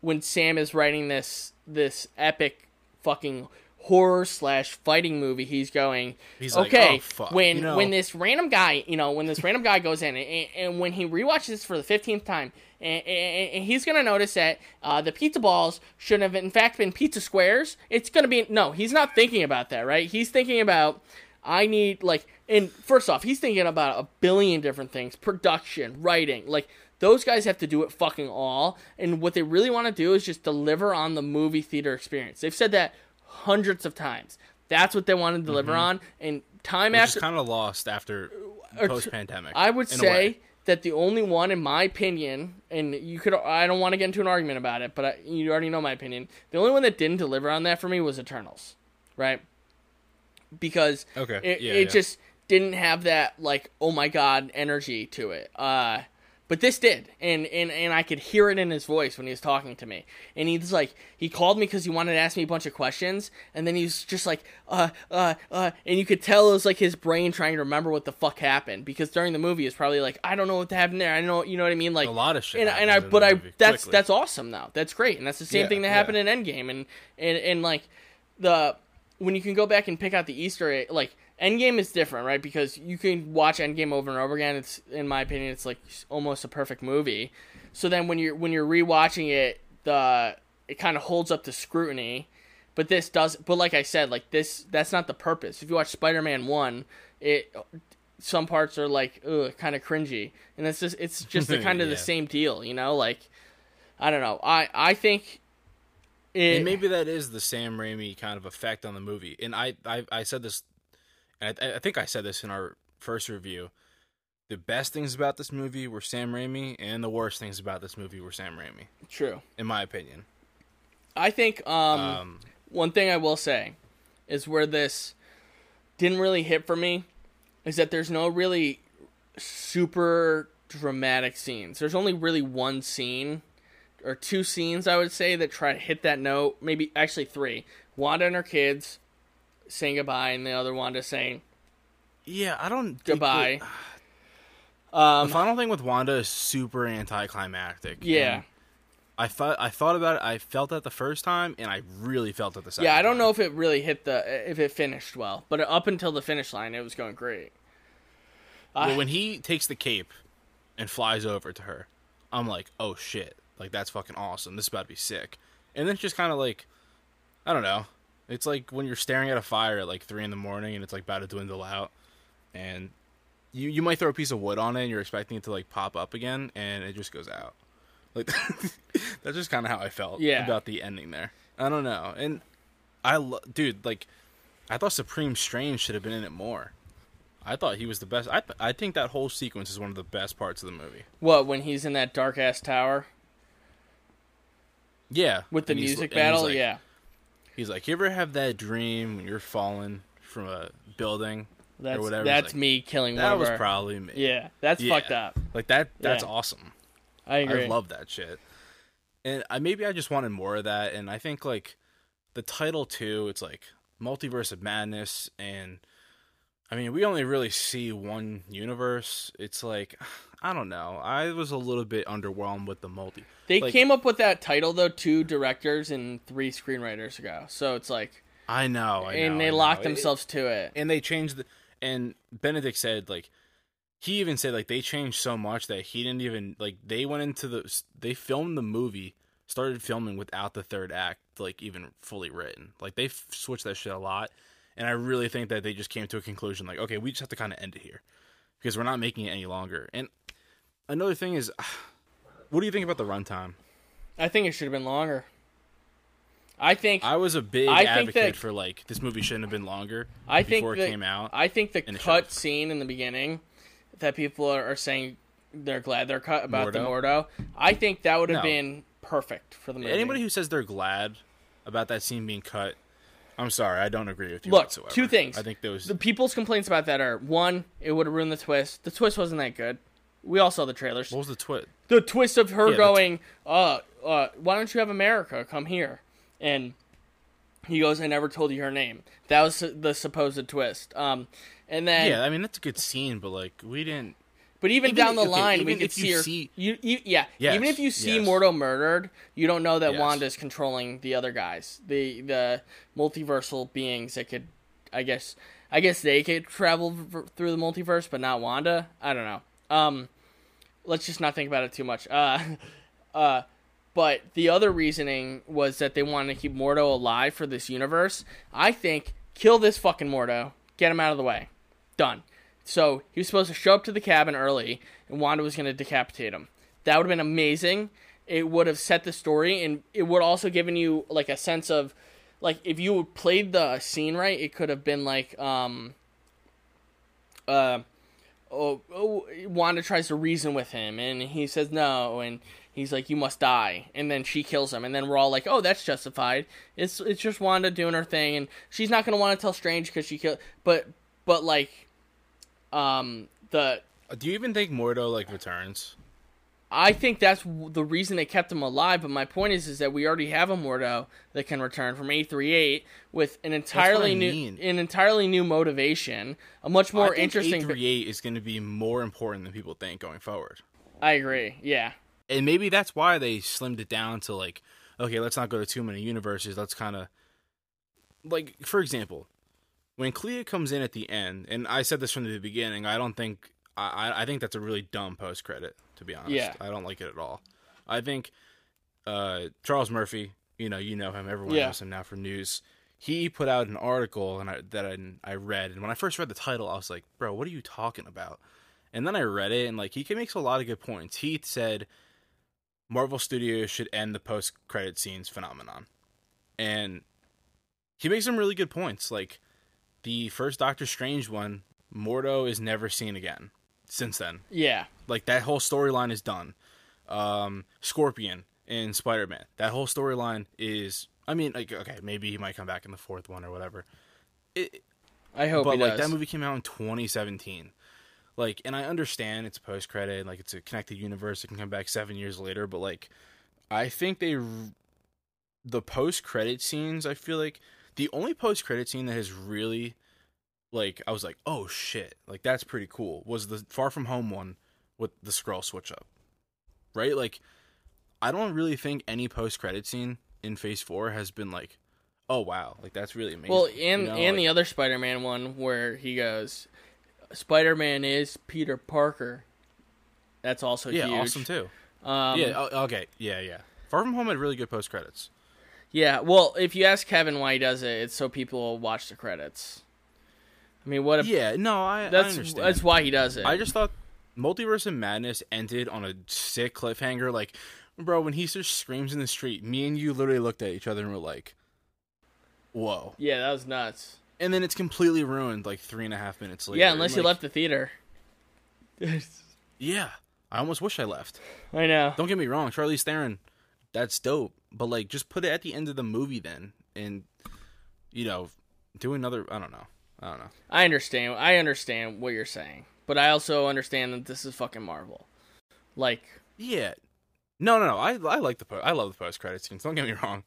when Sam is writing this this epic fucking horror slash fighting movie, he's going, He's like, okay, "Oh, fuck," when you know? when this random guy, you know, when this random guy goes in and, and when he rewatches this for the fifteenth time, and, and, and he's gonna notice that uh, the pizza balls should have in fact been pizza squares. It's gonna be no, he's not thinking about that, right? He's thinking about I need like, and first off, he's thinking about a billion different things: production, writing, like. Those guys have to do it fucking all, and what they really want to do is just deliver on the movie theater experience. They've said that hundreds of times. That's what they want to deliver mm-hmm. on, and time Which after kind of lost after uh, post pandemic. I would in a way. say that the only one, in my opinion, and you could, I don't want to get into an argument about it, but I, you already know my opinion. The only one that didn't deliver on that for me was Eternals, right? Because Okay, it, yeah, it yeah. just didn't have that like oh my god energy to it. Uh, but this did, and, and and I could hear it in his voice when he was talking to me. And he's like, he called me because he wanted to ask me a bunch of questions, and then he's just like, uh, uh, uh, and you could tell it was like his brain trying to remember what the fuck happened because during the movie it's probably like, I don't know what happened there. I know, you know what I mean? Like A lot of shit And, and I, but I, that's quickly. that's awesome though. That's great, and that's the same Yeah, thing that happened in Endgame, and and and like the when you can go back and pick out the Easter egg, like Endgame is different, right? Because you can watch Endgame over and over again. It's in my opinion, it's like almost a perfect movie. So then when you're when you're rewatching it, the it kind of holds up to scrutiny. But this does. But like I said, like this, that's not the purpose. If you watch Spider-Man one, it some parts are like ugh, kind of cringy, and it's just it's just the kind of the same deal, you know. Like I don't know. I I think it, and maybe that is the Sam Raimi kind of effect on the movie. And I, I, I said this, and I, I think I said this in our first review. The best things about this movie were Sam Raimi, and the worst things about this movie were Sam Raimi, true. in my opinion. I think um, Um, one thing I will say is where this didn't really hit for me is that there's no really super dramatic scenes. There's only really one scene or two scenes I would say that try to hit that note. Maybe actually three. Wanda and her kids saying goodbye, and the other Wanda saying yeah, I don't goodbye. The, Um, the final thing with Wanda is super anticlimactic. yeah. I thought I thought about it. I felt that the first time, and I really felt it the second. Yeah, I don't time. know if it really hit the if it finished well, but up until the finish line, it was going great. I- well, when he takes the cape and flies over to her, I'm like, oh shit, like that's fucking awesome. This is about to be sick. And then it's just kind of like, I don't know. It's like when you're staring at a fire at like three in the morning and it's like about to dwindle out, and you you might throw a piece of wood on it and you're expecting it to like pop up again, and it just goes out. Like that's just kind of how I felt Yeah. about the ending there. I don't know, and I lo- dude like I thought Supreme Strange should have been in it more. I thought he was the best. I th- I think that whole sequence is one of the best parts of the movie. What when he's in that dark ass tower Yeah, with the music he's battle? like- yeah, He's like, you ever have that dream when you're falling from a building that's or whatever? that's Like, me killing one That was our- probably me. Yeah, that's Yeah. fucked up. Like that. That's Yeah. awesome. I agree. I love that shit. And I maybe I just wanted more of that. And I think like the title too. It's like multiverse of madness, and I mean we only really see one universe. It's like I don't know. I was a little bit underwhelmed with the multi. They like- came up with that title though, two directors and three screenwriters ago. So it's like, I know. I and know, they I know. locked It- themselves to it. and they changed the and benedict said like he even said like they changed so much that he didn't even like they went into the they filmed the movie started filming without the third act like even fully written like they f- switched that shit a lot and i really think that they just came to a conclusion like okay we just have to kind of end it here because we're not making it any longer and another thing is what do you think about the runtime I think it should have been longer. I think i was a big I advocate that- for like this movie shouldn't have been longer I think before that, it came out I think the cut scene in the beginning that people are, are saying they're glad they're cut about the Mordo? Mordo. I think that would have No. been perfect for the movie. Anybody who says they're glad about that scene being cut, I'm sorry, I don't agree with you Look, whatsoever. two things. I think those the people's complaints about that are one, it would have ruined the twist. The twist wasn't that good. We all saw the trailers. what was the twist? the twist of her Yeah, going, uh, uh, why don't you have America come here? And he goes, I never told you her name. That was the supposed twist. Um, and then, Yeah, I mean that's a good scene, but like we didn't. but even, even down the okay, line, we could see her. see- you, you, yeah, Yes, even if you see yes. Mordo murdered, you don't know that Yes. Wanda's controlling the other guys, the the multiversal beings that could, I guess, I guess they could travel v- through the multiverse, but not Wanda. I don't know. Um, let's just not think about it too much. Uh, uh, but the other reasoning was that they wanted to keep Mordo alive for this universe. I think kill this fucking Mordo, get him out of the way, done. So he was supposed to show up to the cabin early, and Wanda was going to decapitate him. That would have been amazing. It would have set the story, and it would also given you like a sense of, like if you played the scene right, it could have been like, um, uh, oh, oh, Wanda tries to reason with him, and he says no, and he's like, "You must die," and then she kills him, and then we're all like, "Oh, that's justified." It's it's just Wanda doing her thing, and she's not gonna want to tell Strange because she killed, but but like, um, the Do you even think Mordo like returns? I think that's the reason they kept him alive. But my point is, is that we already have a Mordo that can return from eight three eight with an entirely new, mean. an entirely new motivation, a much more I think interesting. 838 is going to be more important than people think going forward, I agree. Yeah, and maybe that's why they slimmed it down to like, okay, let's not go to too many universes. Let's kind of like, for example, when Clea comes in at the end, and I said this from the beginning, I don't think I I think that's a really dumb post credit. To be honest, Yeah. I don't like it at all. I think uh, Charles Murphy, you know, you know him. Everyone Yeah. knows him now from news. He put out an article and I, that I, I read, and when I first read the title, I was like, "Bro, what are you talking about?" And then I read it, and like he makes a lot of good points. He said Marvel Studios should end the post credit scenes phenomenon, and he makes some really good points. Like the first Doctor Strange one, Mordo is never seen again since then. yeah, Like that whole storyline is done. Um, Scorpion in Spider Man, that whole storyline is. I mean, like okay, maybe he might come back in the fourth one or whatever. It, I hope but like does. that movie came out in 2017 like and i understand it's post credit like it's a connected universe it can come back seven years later but like i think they the post credit scenes i feel like the only post credit scene that has really like i was like oh shit like that's pretty cool was the far from home one with the scroll switch up right like i don't really think any post credit scene in phase four has been like oh wow like that's really amazing well, you and know, and like- the other Spider-Man one where he goes, Spider Man is Peter Parker. That's also Yeah, huge. awesome too. Um, yeah, okay, yeah, yeah. Far from Home had really good post credits. Yeah, well, if you ask Kevin why he does it, it's so people will watch the credits. I mean, what? A, Yeah, no, I, I that's understand. that's why he does it. I just thought Multiverse of Madness ended on a sick cliffhanger. Like, bro, when he just screams in the street, me and you literally looked at each other and were like, "Whoa!" yeah, that was nuts. And then it's completely ruined like three and a half minutes later. Yeah, unless And, you left the theater. Yeah, I almost wish I left. I know. Don't get me wrong, Charlize Theron, that's dope. But like, just put it at the end of the movie then, and you know, do another. I don't know. I don't know. I understand. I understand what you're saying, but I also understand that this is fucking Marvel. Like, Yeah. No, no, no. I I like the po- I love the post credit scenes. Don't get me wrong,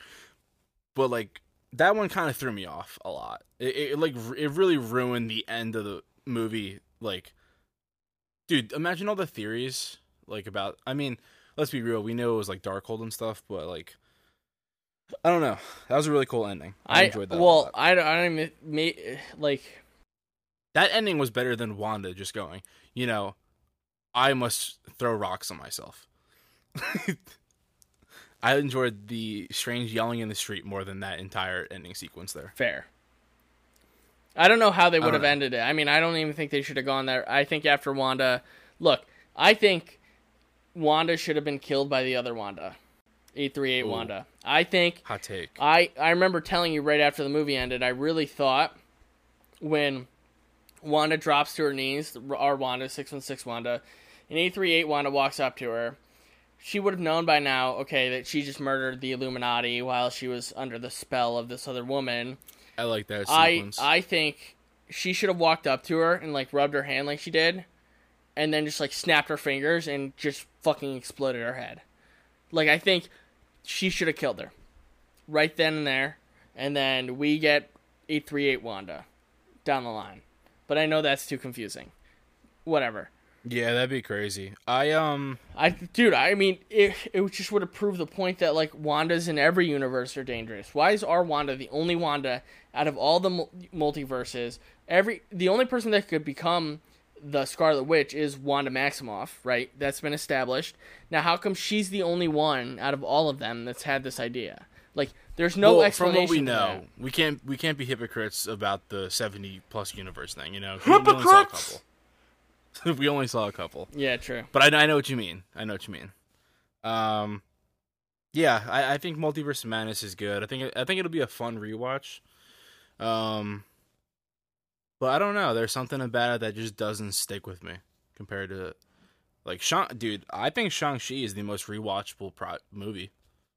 but like that one kind of threw me off a lot. It, it like r- it really ruined the end of the movie. Like, dude, imagine all the theories like about. I mean, let's be real. We know it was like Darkhold and stuff, but like, I don't know. That was a really cool ending. I, I, enjoyed that. a well, lot. I don't, I don't even like. that ending was better than Wanda just going. You know, I must throw rocks on myself. I enjoyed the strange yelling in the street more than that entire ending sequence there. Fair. I don't know how they would have know. ended it. I mean, I don't even think they should have gone there. I think after Wanda, look, I think Wanda should have been killed by the other Wanda, eight three eight. Wanda. I think Hot take. I I remember telling you right after the movie ended. I really thought when Wanda drops to her knees, our Wanda six one six Wanda, and eight three eight Wanda walks up to her. She would have known by now, okay, that she just murdered the Illuminati while she was under the spell of this other woman. I like that I. I think she should have walked up to her and like rubbed her hand like she did, and then just like snapped her fingers and just fucking exploded her head. Like I think she should have killed her right then and there, and then we get eight three eight Wanda down the line. But I know that's too confusing. Whatever. yeah, that'd be crazy. I um I dude, I mean, it it just would have proved the point that like Wandas in every universe are dangerous. Why is our Wanda the only Wanda out of all the multiverses? Every the only person that could become the Scarlet Witch is Wanda Maximoff, right? That's been established. Now, how come she's the only one out of all of them that's had this idea? Like, there's no well, explanation. from what we know, we can't we can't be hypocrites about the seventy plus universe thing. You know, we only saw a Hypocrites! couple. we only saw a couple. Yeah, true. But I, I know what you mean. I know what you mean. Um, yeah, I, I think Multiverse of Madness is good. I think I think it'll be a fun rewatch. Um, but I don't know. There's something about it that just doesn't stick with me compared to like Shang. Dude, I think Shang Chi is the most rewatchable pro- movie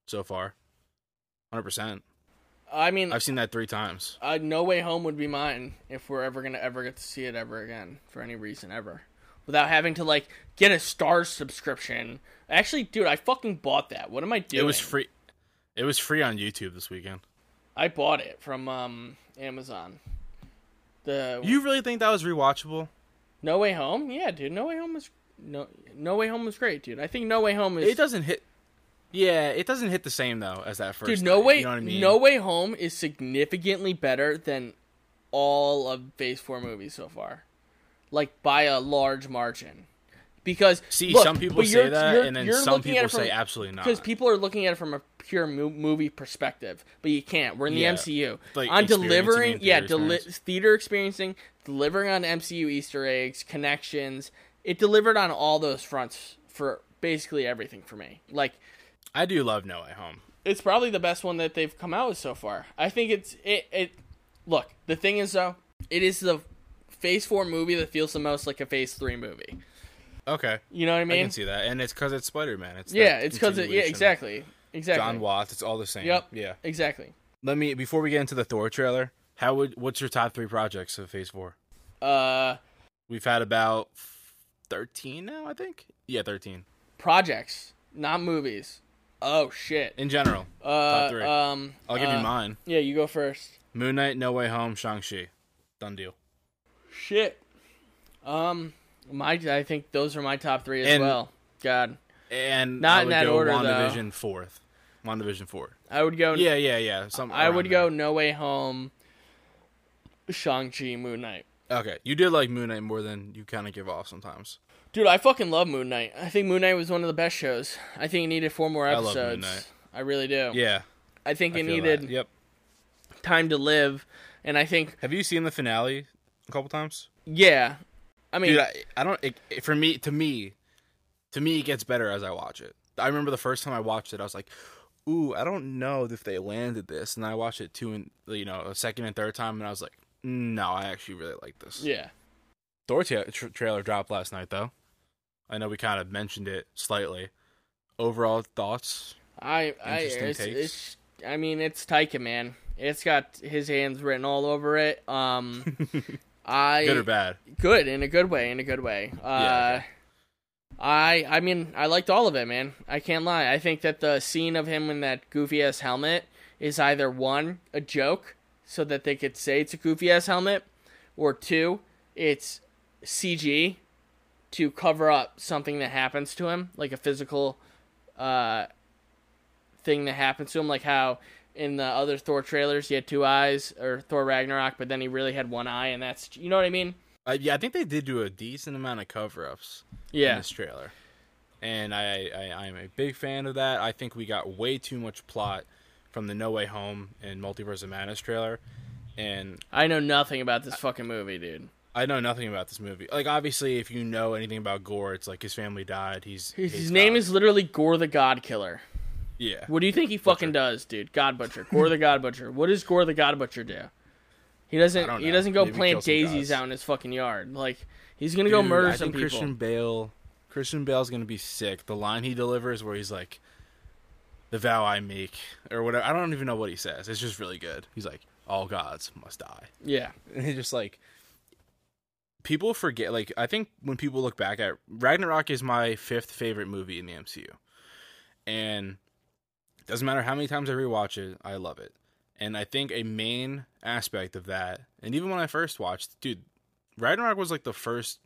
so far. Hundred percent. I mean, I've seen that three times. Uh, no Way Home would be mine if we're ever gonna ever get to see it ever again for any reason ever, without having to like get a Starz subscription. Actually, dude, I fucking bought that. What am I doing? It was free. It was free on YouTube this weekend. I bought it from um Amazon. The You really think that was rewatchable? No Way Home, yeah, dude. No Way Home was no No Way Home was great, dude. I think No Way Home is It doesn't hit. Yeah, it doesn't hit the same though as that first. dude. No Way You know what I mean? No Way Home is significantly better than all of Phase Four movies so far, like by a large margin. Because See, look, some people say that, you're- and then some people from- say absolutely not. because people are looking at it from a pure mo- movie perspective, but you can't. We're in the Yeah. MCU. Like on delivering, yeah, theater deli- theater experiencing, delivering on MCU Easter eggs, connections. It delivered on all those fronts for basically everything for me. Like I do love No Way Home. it's probably the best one that they've come out with so far. I think it's it. it look, the thing is though, it is the Phase Four movie that feels the most like a Phase Three movie. Okay, You know what I mean? I can see that, and it's because it's Spider Man. It's yeah, it's because it. Yeah, exactly, exactly. Jon Watts. It's all the same. Yep. Yeah. Exactly. Let me before we get into the Thor trailer. How would what's your top three projects of Phase Four? Uh, We've had about thirteen now, I think. Yeah, thirteen projects, not movies. Oh shit. in general. Uh, three. um, I'll give uh, you mine. Yeah, you go first. Moon Knight, No Way Home, Shang Chi. Done deal. Shit. Um, my I think those are my top three as And- well. God, And Not I in that go order, though. WandaVision fourth. WandaVision fourth. I would go. Yeah, yeah, yeah. Some I would go there. No Way Home, Shang Chi, Moon Knight. Okay, you did like Moon Knight more than you kind of give off sometimes. Dude, I fucking love Moon Knight. I think Moon Knight was one of the best shows. I think it needed four more episodes. I love Moon. Knight. I really do. Yeah, I think I it needed that. Yep. time to live, and I think Have you seen the finale a couple times? yeah. I mean, Dude, I, I don't. It, it- for me, to me, to me, it gets better as I watch it. I remember the first time I watched it, I was like, "Ooh, I don't know if they landed this." And I watched it two and you know a second and third time, and I was like, "No, I actually really like this." yeah. Thor tra- tra- trailer dropped last night, though. I know we kind of mentioned it slightly. Overall thoughts? I I it's, it's I mean it's Taika man. It's got his hands written all over it. Um, I Good or bad? good in a good way in a good way. Uh, Yeah, I I mean I liked all of it, man. I can't lie. I think that the scene of him in that goofy ass helmet is either one a joke so that they could say it's a goofy ass helmet, or two it's CG to cover up something that happens to him, like a physical uh, thing that happens to him, like how in the other Thor trailers he had two eyes, or Thor Ragnarok, but then he really had one eye, and that's you know what I mean? Uh, yeah, I think they did do a decent amount of cover-ups in this trailer, and I, I I'm a big fan of that. I think we got way too much plot from the No Way Home and Multiverse of Madness trailer, and I know nothing about this fucking movie, dude. I know nothing about this movie. Like, obviously, if you know anything about Gorr, it's like his family died. He's His, his name God. is literally Gorr the God Killer. Yeah. What do you think he fucking does, dude? God Butcher, Gorr the God Butcher. What does Gorr the God Butcher do? He doesn't. He doesn't go Maybe plant daisies out in his fucking yard. Like he's gonna go murder I some think people. Christian Bale, Christian Bale's gonna be sick. The line he delivers, where he's like, "The vow I make," or whatever. I don't even know what he says. It's just really good. He's like, "All gods must die," Yeah, and he's just like, people forget. Like, I think when people look back at Ragnarok is my fifth favorite movie in the MCU, and doesn't matter how many times I rewatch it, I love it. And I think a main aspect of that, and even when I first watched, dude, Ragnarok was like the first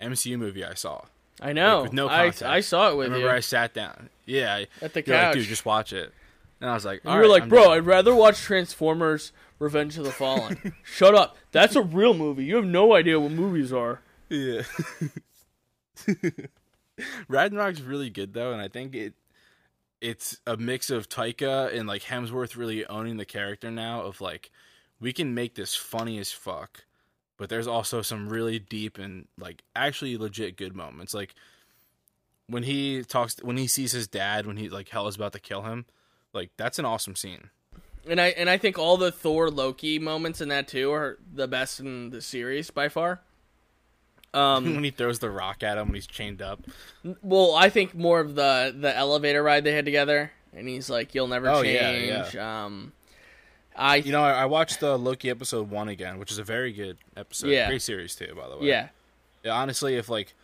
MCU movie I saw. I know. with no I context. I saw it I with remember you I sat down. Yeah, I, at the you're like, couch. dude, just watch it. And I was like, you were right, like, I'm bro, down." I'd rather watch Transformers: Revenge of the Fallen. Shut up. That's a real movie. You have no idea what movies are. Yeah. Ragnarok's really good though, and I think it it's a mix of Taika and like Hemsworth really owning the character now of like we can make this funny as fuck, but there's also some really deep and like actually legit good moments. Like when he talks when he sees his dad when he like hell is about to kill him, like that's an awesome scene. And I and I think all the Thor Loki moments in that too are the best in the series by far. Um, when he throws the rock at him when he's chained up. well, I think more of the the elevator ride they had together, and he's like, "You'll never Oh, yeah, change." Um, I You know, I, I watched the Loki episode one again, which is a very good episode. Yeah. Great series too, by the way. yeah, Yeah, honestly, if like,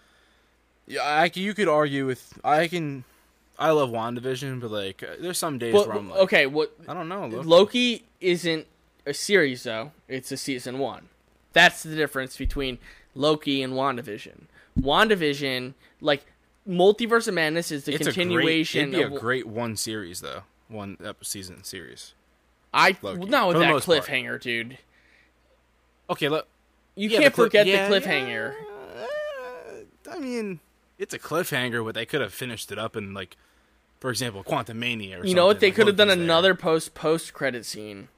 yeah, I you could argue with I can, I love Wandavision, but like, uh, there's some days but where I'm like, okay, what I don't know. Loki. Loki isn't a series though; it's a season one. That's the difference between Loki and WandaVision. WandaVision, like Multiverse of Madness, is the it's continuation. A great, it'd be of, a great one series though, one season series. I Loki, not with for that most part. cliffhanger, dude. Okay, look. You yeah, can't the cli- forget yeah, the cliffhanger. yeah, I mean, it's a cliffhanger, but they could have finished it up in like, for example, Quantumania. Or You know what? They like, could have done Loki's there. another post post credit scene.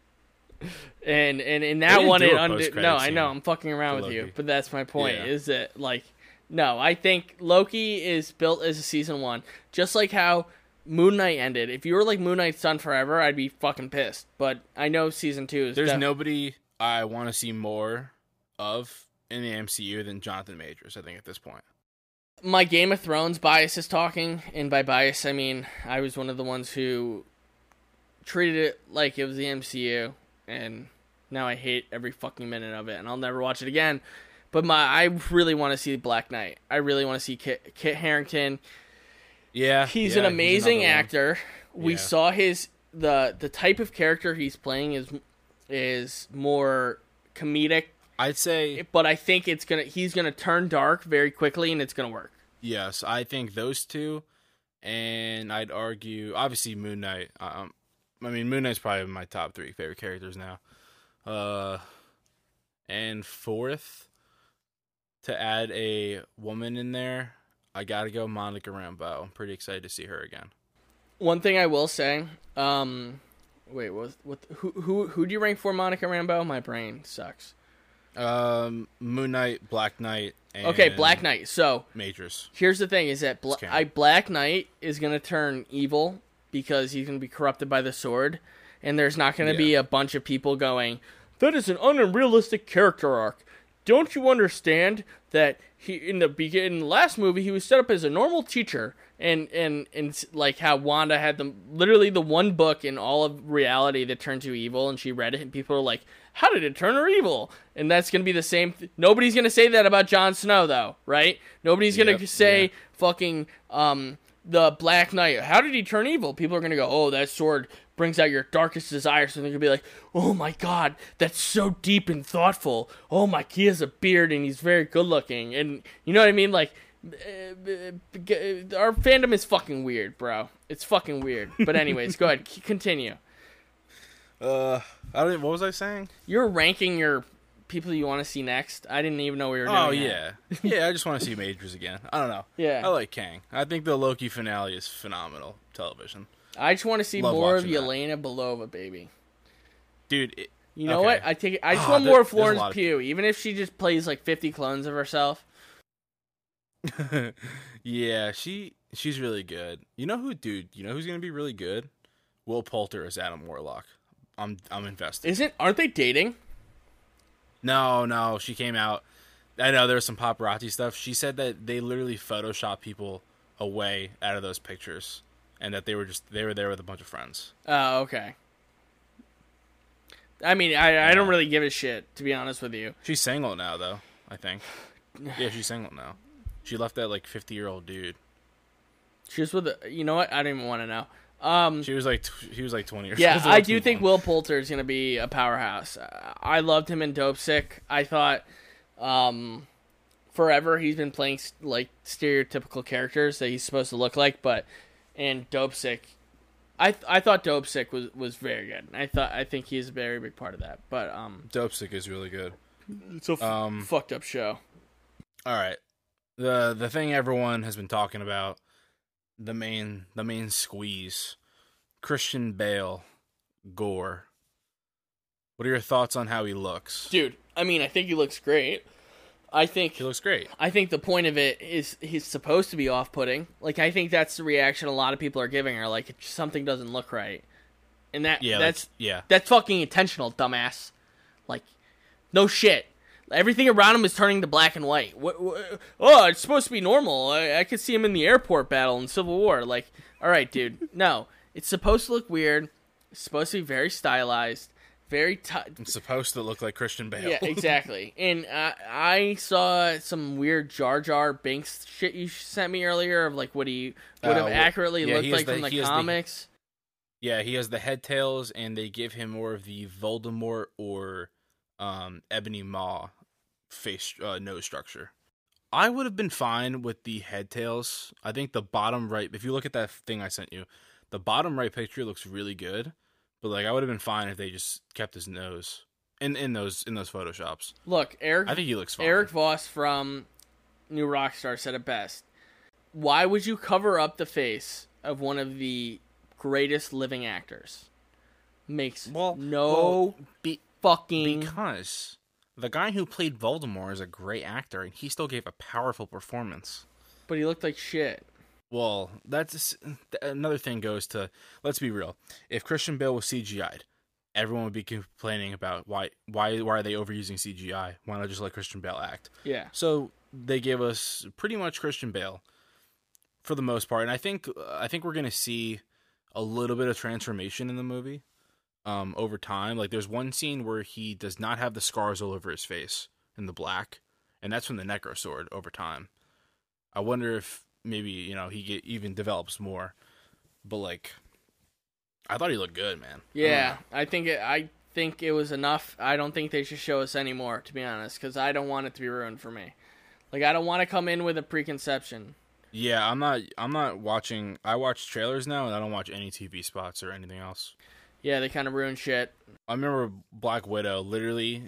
And and in that one, it under, no, I know I'm fucking around with you, but that's my point. Yeah. Is that like, no, I think Loki is built as a season one, just like how Moon Knight ended. If you were like Moon Knight's done forever, I'd be fucking pissed. But I know season two is There's def- nobody I want to see more of in the MCU than Jonathan Majors. I think at this point. my Game of Thrones bias is talking, and by bias I mean I was one of the ones who treated it like it was the MCU, and now I hate every fucking minute of it, and I'll never watch it again. But my, I really want to see Black Knight. I really want to see Kit, Kit Harington. Yeah, He's yeah, an amazing one. actor. We saw his the the type of character he's playing is is more comedic, I'd say but I think it's gonna he's gonna turn dark very quickly, and it's gonna work. yes. I think those two, and I'd argue obviously Moon Knight. Um, I mean Moon Knight's probably my top three favorite characters now. Uh, And fourth, to add a woman in there, I gotta go Monica Rambeau. I'm pretty excited to see her again. One thing I will say, um, wait, what? What? Who? Who? Who do you rank for Monica Rambeau? My brain sucks. Um, Moon Knight, Black Knight, and Okay, Black Knight. So Majors. here's the thing: is that Bla- I, Black Knight is gonna turn evil because he's gonna be corrupted by the sword, and there's not gonna be a bunch of people going, "That is an unrealistic character arc." Don't you understand that he in the begin last movie he was set up as a normal teacher, and and and like how Wanda had the literally the one book in all of reality that turned you evil, and she read it, and people are like, "How did it turn her evil?" And that's gonna be the same. Th- Nobody's gonna say that about Jon Snow, though, right? Nobody's gonna Yep, say yeah. fucking um the Black Knight. How did he turn evil? People are gonna go, "Oh, that sword brings out your darkest desires." So they're gonna be like, "Oh my god, that's so deep and thoughtful." Oh my, he has a beard and he's very good looking, and you know what I mean, like. uh, uh, Our fandom is fucking weird, bro. It's fucking weird. But anyways, go ahead, continue. Uh, I don't. What was I saying? You're ranking your people you want to see next. I didn't even know we were doing. Oh yeah, yeah. I just want to see Majors again. I don't know. Yeah. I like Kang. I think the Loki finale is phenomenal television, I just want to see Love more of watching that. Yelena Belova, baby. dude. It, You know Okay. what? I take. I just Ah, want there- more of Florence of- Pugh, even if she just plays like 50 clones of herself. yeah, she she's really good. You know who, dude? You know who's gonna be really good? Will Poulter as Adam Warlock. I'm I'm invested. Isn't? Aren't they dating? No, no, she came out. I know there was some paparazzi stuff. She said that they literally photoshopped people away out of those pictures, and that they were just they were there with a bunch of friends. Oh, okay. I mean, I I don't really give a shit to be honest with you. She's single now, though. I think. Yeah, she's single now. She left that like fifty year old dude. She was with. A, you know what? I don't even want to know. Um. She was like t- he was like twenty years. Yeah, old. I do think on. Will Poulter is going to be a powerhouse. Uh, I loved him in Dopesick. I thought um, forever he's been playing like stereotypical characters that he's supposed to look like, but in Dopesick, I th- I thought Dopesick was was very good. I thought I think he's a very big part of that. But um, Dopesick is really good. it's a f- Um, fucked up show. All right. The the thing everyone has been talking about, the main the main squeeze, Christian Bale, Gorr. What are your thoughts on how he looks? Dude, I mean, I think he looks great. I think He looks great. I think the point of it is he's supposed to be off-putting. Like I think that's the reaction a lot of people are giving her. Like something doesn't look right, and that Yeah, that's yeah. that's fucking intentional, dumbass. Like, no shit. Everything around him is turning to black and white. What, what, oh, it's supposed to be normal. I, I could see him in the airport battle in Civil War. Like, all right, dude. No, it's supposed to look weird. It's supposed to be very stylized, very t- It's supposed to look like Christian Bale. yeah, exactly. and uh, I saw some weird Jar Jar Binks shit you sent me earlier of like what he would Uh, have wh- accurately yeah, looked like the- from the he has the- comics. Yeah, he has the head tails, and they give him more of the Voldemort or um, Ebony Maw face uh, nose structure. I would have been fine with the head tails. I think the bottom right, if you look at that thing I sent you, the bottom right picture looks really good. But like, I would have been fine if they just kept his nose in in those in those photoshops. Look, Erik I think he looks fine. Erik Voss from New Rockstar said it best. Why would you cover up the face of one of the greatest living actors? Makes well, no well, be, fucking because the guy who played Voldemort is a great actor, and he still gave a powerful performance. but he looked like shit. Well, that's another thing goes to let's be real. If Christian Bale was CGI'd, everyone would be complaining about why why why are they overusing CGI? Why not just let Christian Bale act? Yeah. So they gave us pretty much Christian Bale for the most part, and I think I think we're gonna see a little bit of transformation in the movie um, over time. Like there's one scene where he does not have the scars all over his face in the black, and that's from the Necrosword over time. I wonder if maybe you know he get, even develops more, but like I thought he looked good, man. Yeah, know. I think it. I think it was enough. I don't think they should show us any more, to be honest, because I don't want it to be ruined for me. Like I don't want to come in with a preconception. Yeah, I'm not. I'm not watching. I watch trailers now, and I don't watch any TV spots or anything else. Yeah, they kind of ruin shit. I remember Black Widow. Literally,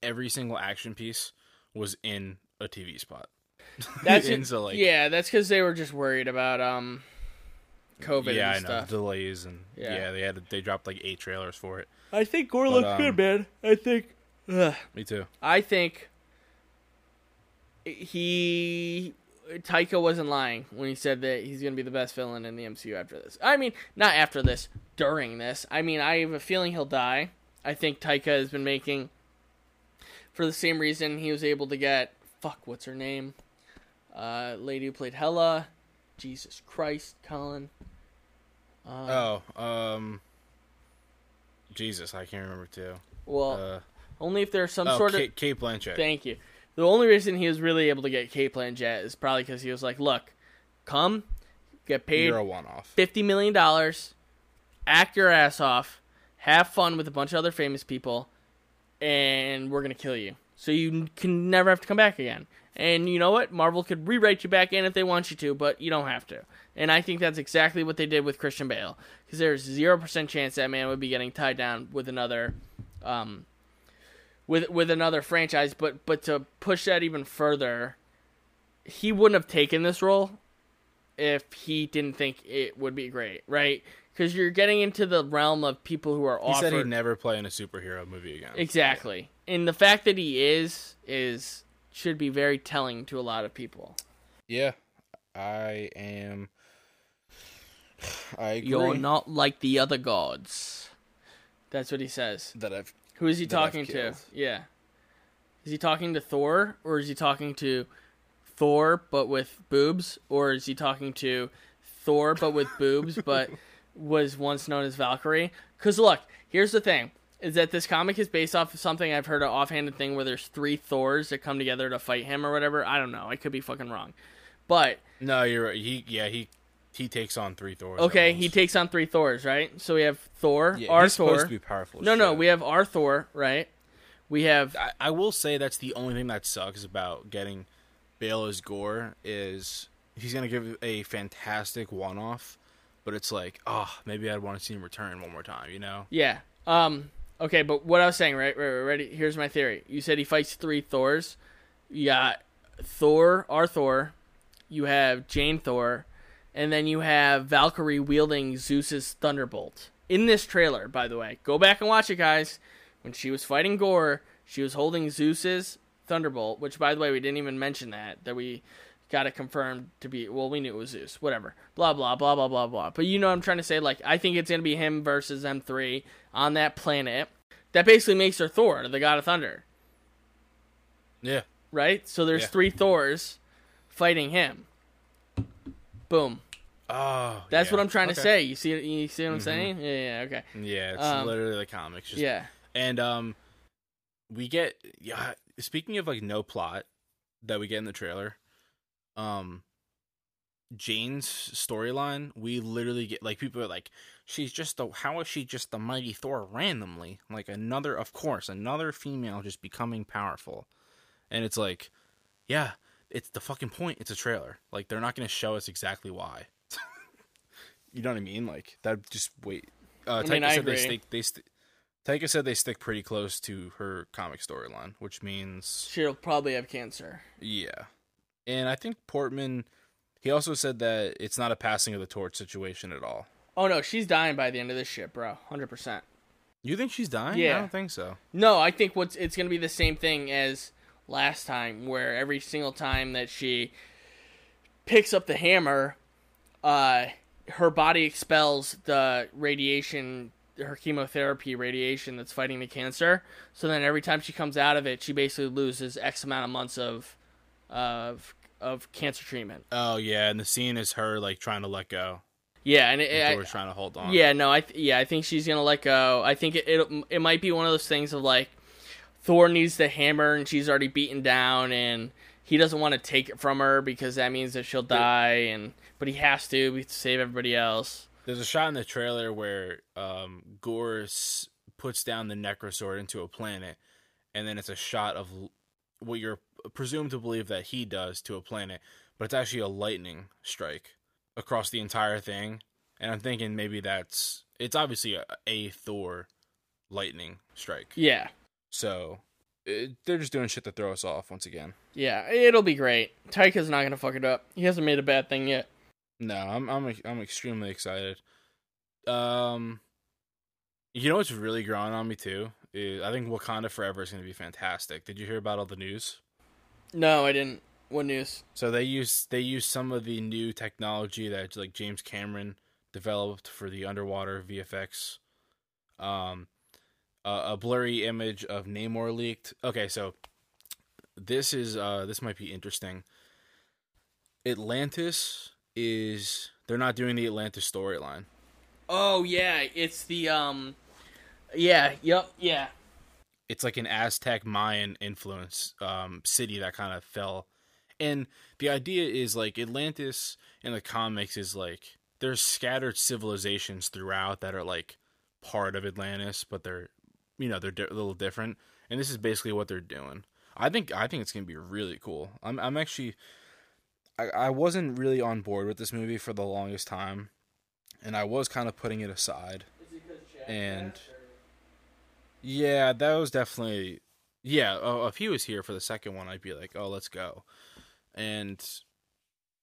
every single action piece was in a TV spot. That's And so, like- yeah, that's because they were just worried about um, COVID yeah, and I know delays and Yeah. yeah. they had they dropped like eight trailers for it. I think Gorr But, looked um, good, man. I think. Ugh. Me too. I think he Taika wasn't lying when he said that he's going to be the best villain in the MCU after this. I mean, not after this, during this. I mean, I have a feeling he'll die. I think Taika has been making for the same reason he was able to get fuck what's her name? Uh lady who played Hela. Jesus Christ, Colin. Uh, Oh, um, Jesus, I can't remember too. well, Uh, only if there's some oh, sort of Cate Blanchett. Thank you. The only reason he was really able to get Kate Jet is probably because he was like, "Look, come, get paid You're a one-off. fifty million dollars, act your ass off, have fun with a bunch of other famous people, and we're gonna kill you. So you can never have to come back again. And you know what? Marvel could rewrite you back in if they want you to, but you don't have to. And I think that's exactly what they did with Christian Bale, because there's zero percent chance that man would be getting tied down with another, um, with with another franchise. But but to push that even further, he wouldn't have taken this role if he didn't think it would be great, right? Because you're getting into the realm of people who are He offered said he'd never play in a superhero movie again. exactly, and the fact that he is is should be very telling to a lot of people. Yeah, I am. I agree You're not like the other gods. That's what he says. that I've. Who is he talking to? Yeah. Is he talking to Thor or is he talking to Thor but with boobs or is he talking to Thor but with boobs but was once known as Valkyrie? Cuz look, here's the thing is that this comic is based off of something I've heard an offhanded thing where there's three Thors that come together to fight him or whatever. I don't know. I could be fucking wrong. But No, you're right. He yeah he he takes on three Thors. okay, he takes on three Thors, right? So we have Thor, Yeah, our he's Thor. supposed to be powerful. as no, no, shit. we have our Thor, right? We have I, I will say that's the only thing that sucks about getting Bale as Gorr is he's gonna give a fantastic one-off, but it's like, oh, maybe I'd want to see him return one more time. You know? Yeah. Um. Okay, but what I was saying, right? right, right, Ready? Here's my theory. You said he fights three Thors. You got Thor, our Thor. You have Jane Thor, and then you have Valkyrie wielding Zeus's thunderbolt. In this trailer, by the way, go back and watch it, guys. When she was fighting Gorr, she was holding Zeus's thunderbolt. Which, by the way, we didn't even mention that that we got it confirmed to be. Well, we knew it was Zeus. Whatever. Blah blah blah blah blah blah. But you know what I'm trying to say. Like, I think it's gonna be him versus M3 on that planet. That basically makes her Thor, the god of thunder, Yeah. right? So there's Yeah. three Thors fighting him. Boom. Oh, That's yeah. what I'm trying to say. You see? You see what I'm Mhm. saying? Yeah. Yeah. Okay. Yeah, it's Um, literally the comics. Just, Yeah. And um, we get yeah. Speaking of like no plot that we get in the trailer, um, Jane's storyline, we literally get like people are like, she's just the how is she just the mighty Thor randomly? Like another, of course, another female just becoming powerful, and it's like, yeah, it's the fucking point. It's a trailer. Like they're not gonna show us exactly why. you know what I mean? Like that. Just wait. Uh, I Taika mean, I said they stick. They st- Taika said they stick pretty close to her comic storyline, which means She'll probably have cancer. yeah. And I think Portman, he also said that it's not a passing of the torch situation at all. Oh no, she's dying by the end of this shit, bro. Hundred percent. You think she's dying? Yeah. I don't think so. No, I think what's it's gonna be the same thing as last time, where every single time that she picks up the hammer, uh, her body expels the radiation, her chemotherapy radiation that's fighting the cancer. So then every time she comes out of it, she basically loses X amount of months of of of cancer treatment. Oh yeah, and the scene is her like trying to let go. Yeah, and it, Thor's trying to hold on. Yeah, no, I th- yeah, I think she's gonna let go. I think it, it it might be one of those things of like Thor needs the hammer and she's already beaten down and he doesn't want to take it from her because that means that she'll die and but he has to to save everybody else. There's a shot in the trailer where um, Gorr puts down the Necrosword into a planet, and then it's a shot of what you're presumed to believe that he does to a planet, but it's actually a lightning strike across the entire thing. And I'm thinking maybe that's it's obviously a, a Thor lightning strike. Yeah. So it, they're just doing shit to throw us off once again. Yeah, it'll be great. Taika's not gonna fuck it up. He hasn't made a bad thing yet. No, I'm I'm I'm extremely excited. Um, you know what's really growing on me too is I think Wakanda Forever is going to be fantastic. Did you hear about all the news? No, I didn't. What news? So they use they use some of the new technology that like James Cameron developed for the underwater VFX. Um, uh, a blurry image of Namor leaked. Okay, so this is uh this might be interesting. Atlantis is they're not doing the Atlantis storyline. Oh yeah, it's the um, yeah, yep, yeah. It's like an Aztec Mayan influence um city that kind of fell, and the idea is like Atlantis in the comics is like there's scattered civilizations throughout that are like part of Atlantis, but they're you know they're di- a little different, and this is basically what they're doing. I think I think it's gonna be really cool. I'm I'm actually I, I wasn't really on board with this movie for the longest time, and I was kind of putting it aside. And yeah, that was definitely yeah. Oh, if he was here for the second one, I'd be like, oh, let's go. And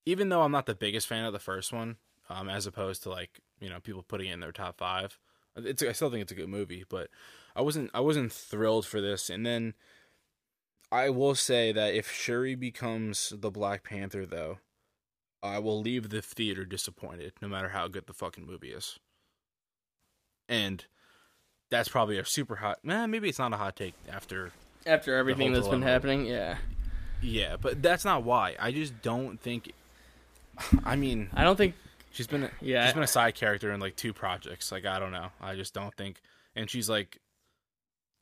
even though I'm not the biggest fan of the first one, um, as opposed to like you know people putting it in their top five, it's I still think it's a good movie, but I wasn't I wasn't thrilled for this. And then I will say that if Shuri becomes the Black Panther, though, I will leave the theater disappointed, no matter how good the fucking movie is. And that's probably a super hot. Eh, maybe it's not a hot take after. After everything that's been happening, yeah. Yeah, but that's not why. I just don't think. I mean, I don't think. She's been a, Yeah. she's been a side character in like two projects. Like I don't know. I just don't think. And she's like,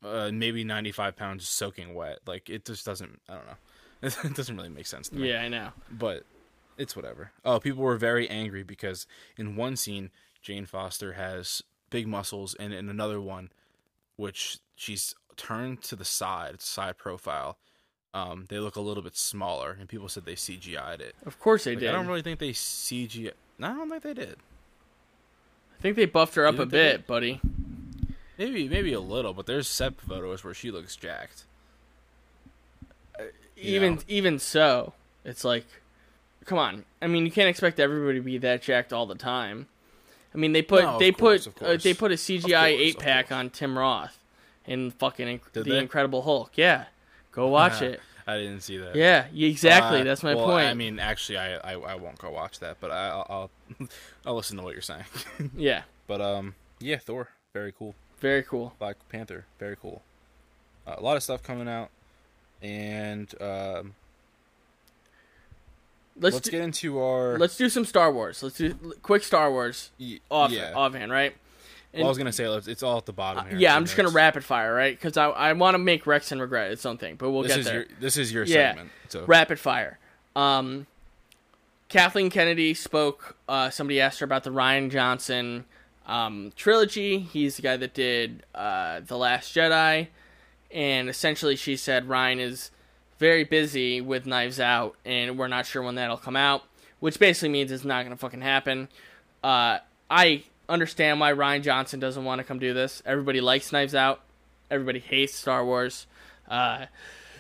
uh, maybe ninety five pounds soaking wet. Like it just doesn't. I don't know. It doesn't really make sense to me. Yeah, I know. but it's whatever. Oh, people were very angry because in one scene Jane Foster has big muscles, and in another one, which she's turned to the side, side profile, um, they look a little bit smaller, and people said they CGI'd it. Of course they Like, did. I don't really think they CGI. No, I don't think they did. I think they buffed her up a bit, did? buddy. Maybe, maybe a little, but there's set photos where she looks jacked. You even know. even so, it's like, come on. I mean, you can't expect everybody to be that jacked all the time. I mean, they put No, they course, put uh, they put a CGI course, eight pack on Tim Roth in fucking Did the they? Incredible Hulk. Yeah, go watch it. I didn't see that. Yeah, exactly. Uh, That's my well, point. I mean, actually, I, I I won't go watch that, but I, I'll I'll, I'll listen to what you're saying. yeah, but um, yeah, Thor, very cool. very cool. Black Panther, very cool. Uh, a lot of stuff coming out, and um, Let's let's do, get into our. let's do some Star Wars. Let's do quick Star Wars y- off yeah. offhand, right? Well, I was gonna say it's all at the bottom here. yeah, I'm just gonna rapid fire, right? Because I I want to make Rexon regret its own thing, but we'll This get is there. your this is your Yeah. segment. So rapid fire. Um, Kathleen Kennedy spoke. Uh, somebody asked her about the Rian Johnson um, trilogy. He's the guy that did uh, The Last Jedi. And essentially, she said Ryan is very busy with Knives Out, and we're not sure when that'll come out, which basically means it's not going to fucking happen. Uh, I understand why Rian Johnson doesn't want to come do this. Everybody likes Knives Out, everybody hates Star Wars. Uh,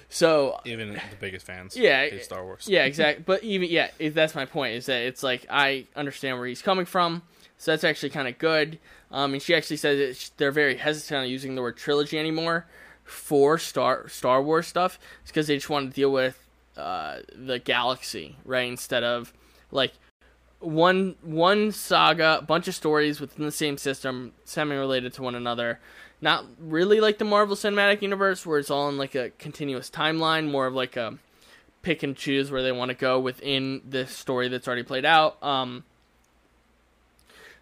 so even the biggest fans, Yeah, hate Star Wars. yeah, exactly. But even yeah, it, that's my point. Is that it's like I understand where he's coming from, so that's actually kind of good. Um, and she actually says they're very hesitant on using the word trilogy anymore for Star Star Wars stuff, because they just want to deal with uh, the galaxy, right? Instead of like one one saga, a bunch of stories within the same system, semi related to one another. Not really like the Marvel Cinematic Universe, where it's all in like a continuous timeline, more of like a pick and choose where they want to go within the story that's already played out. Um,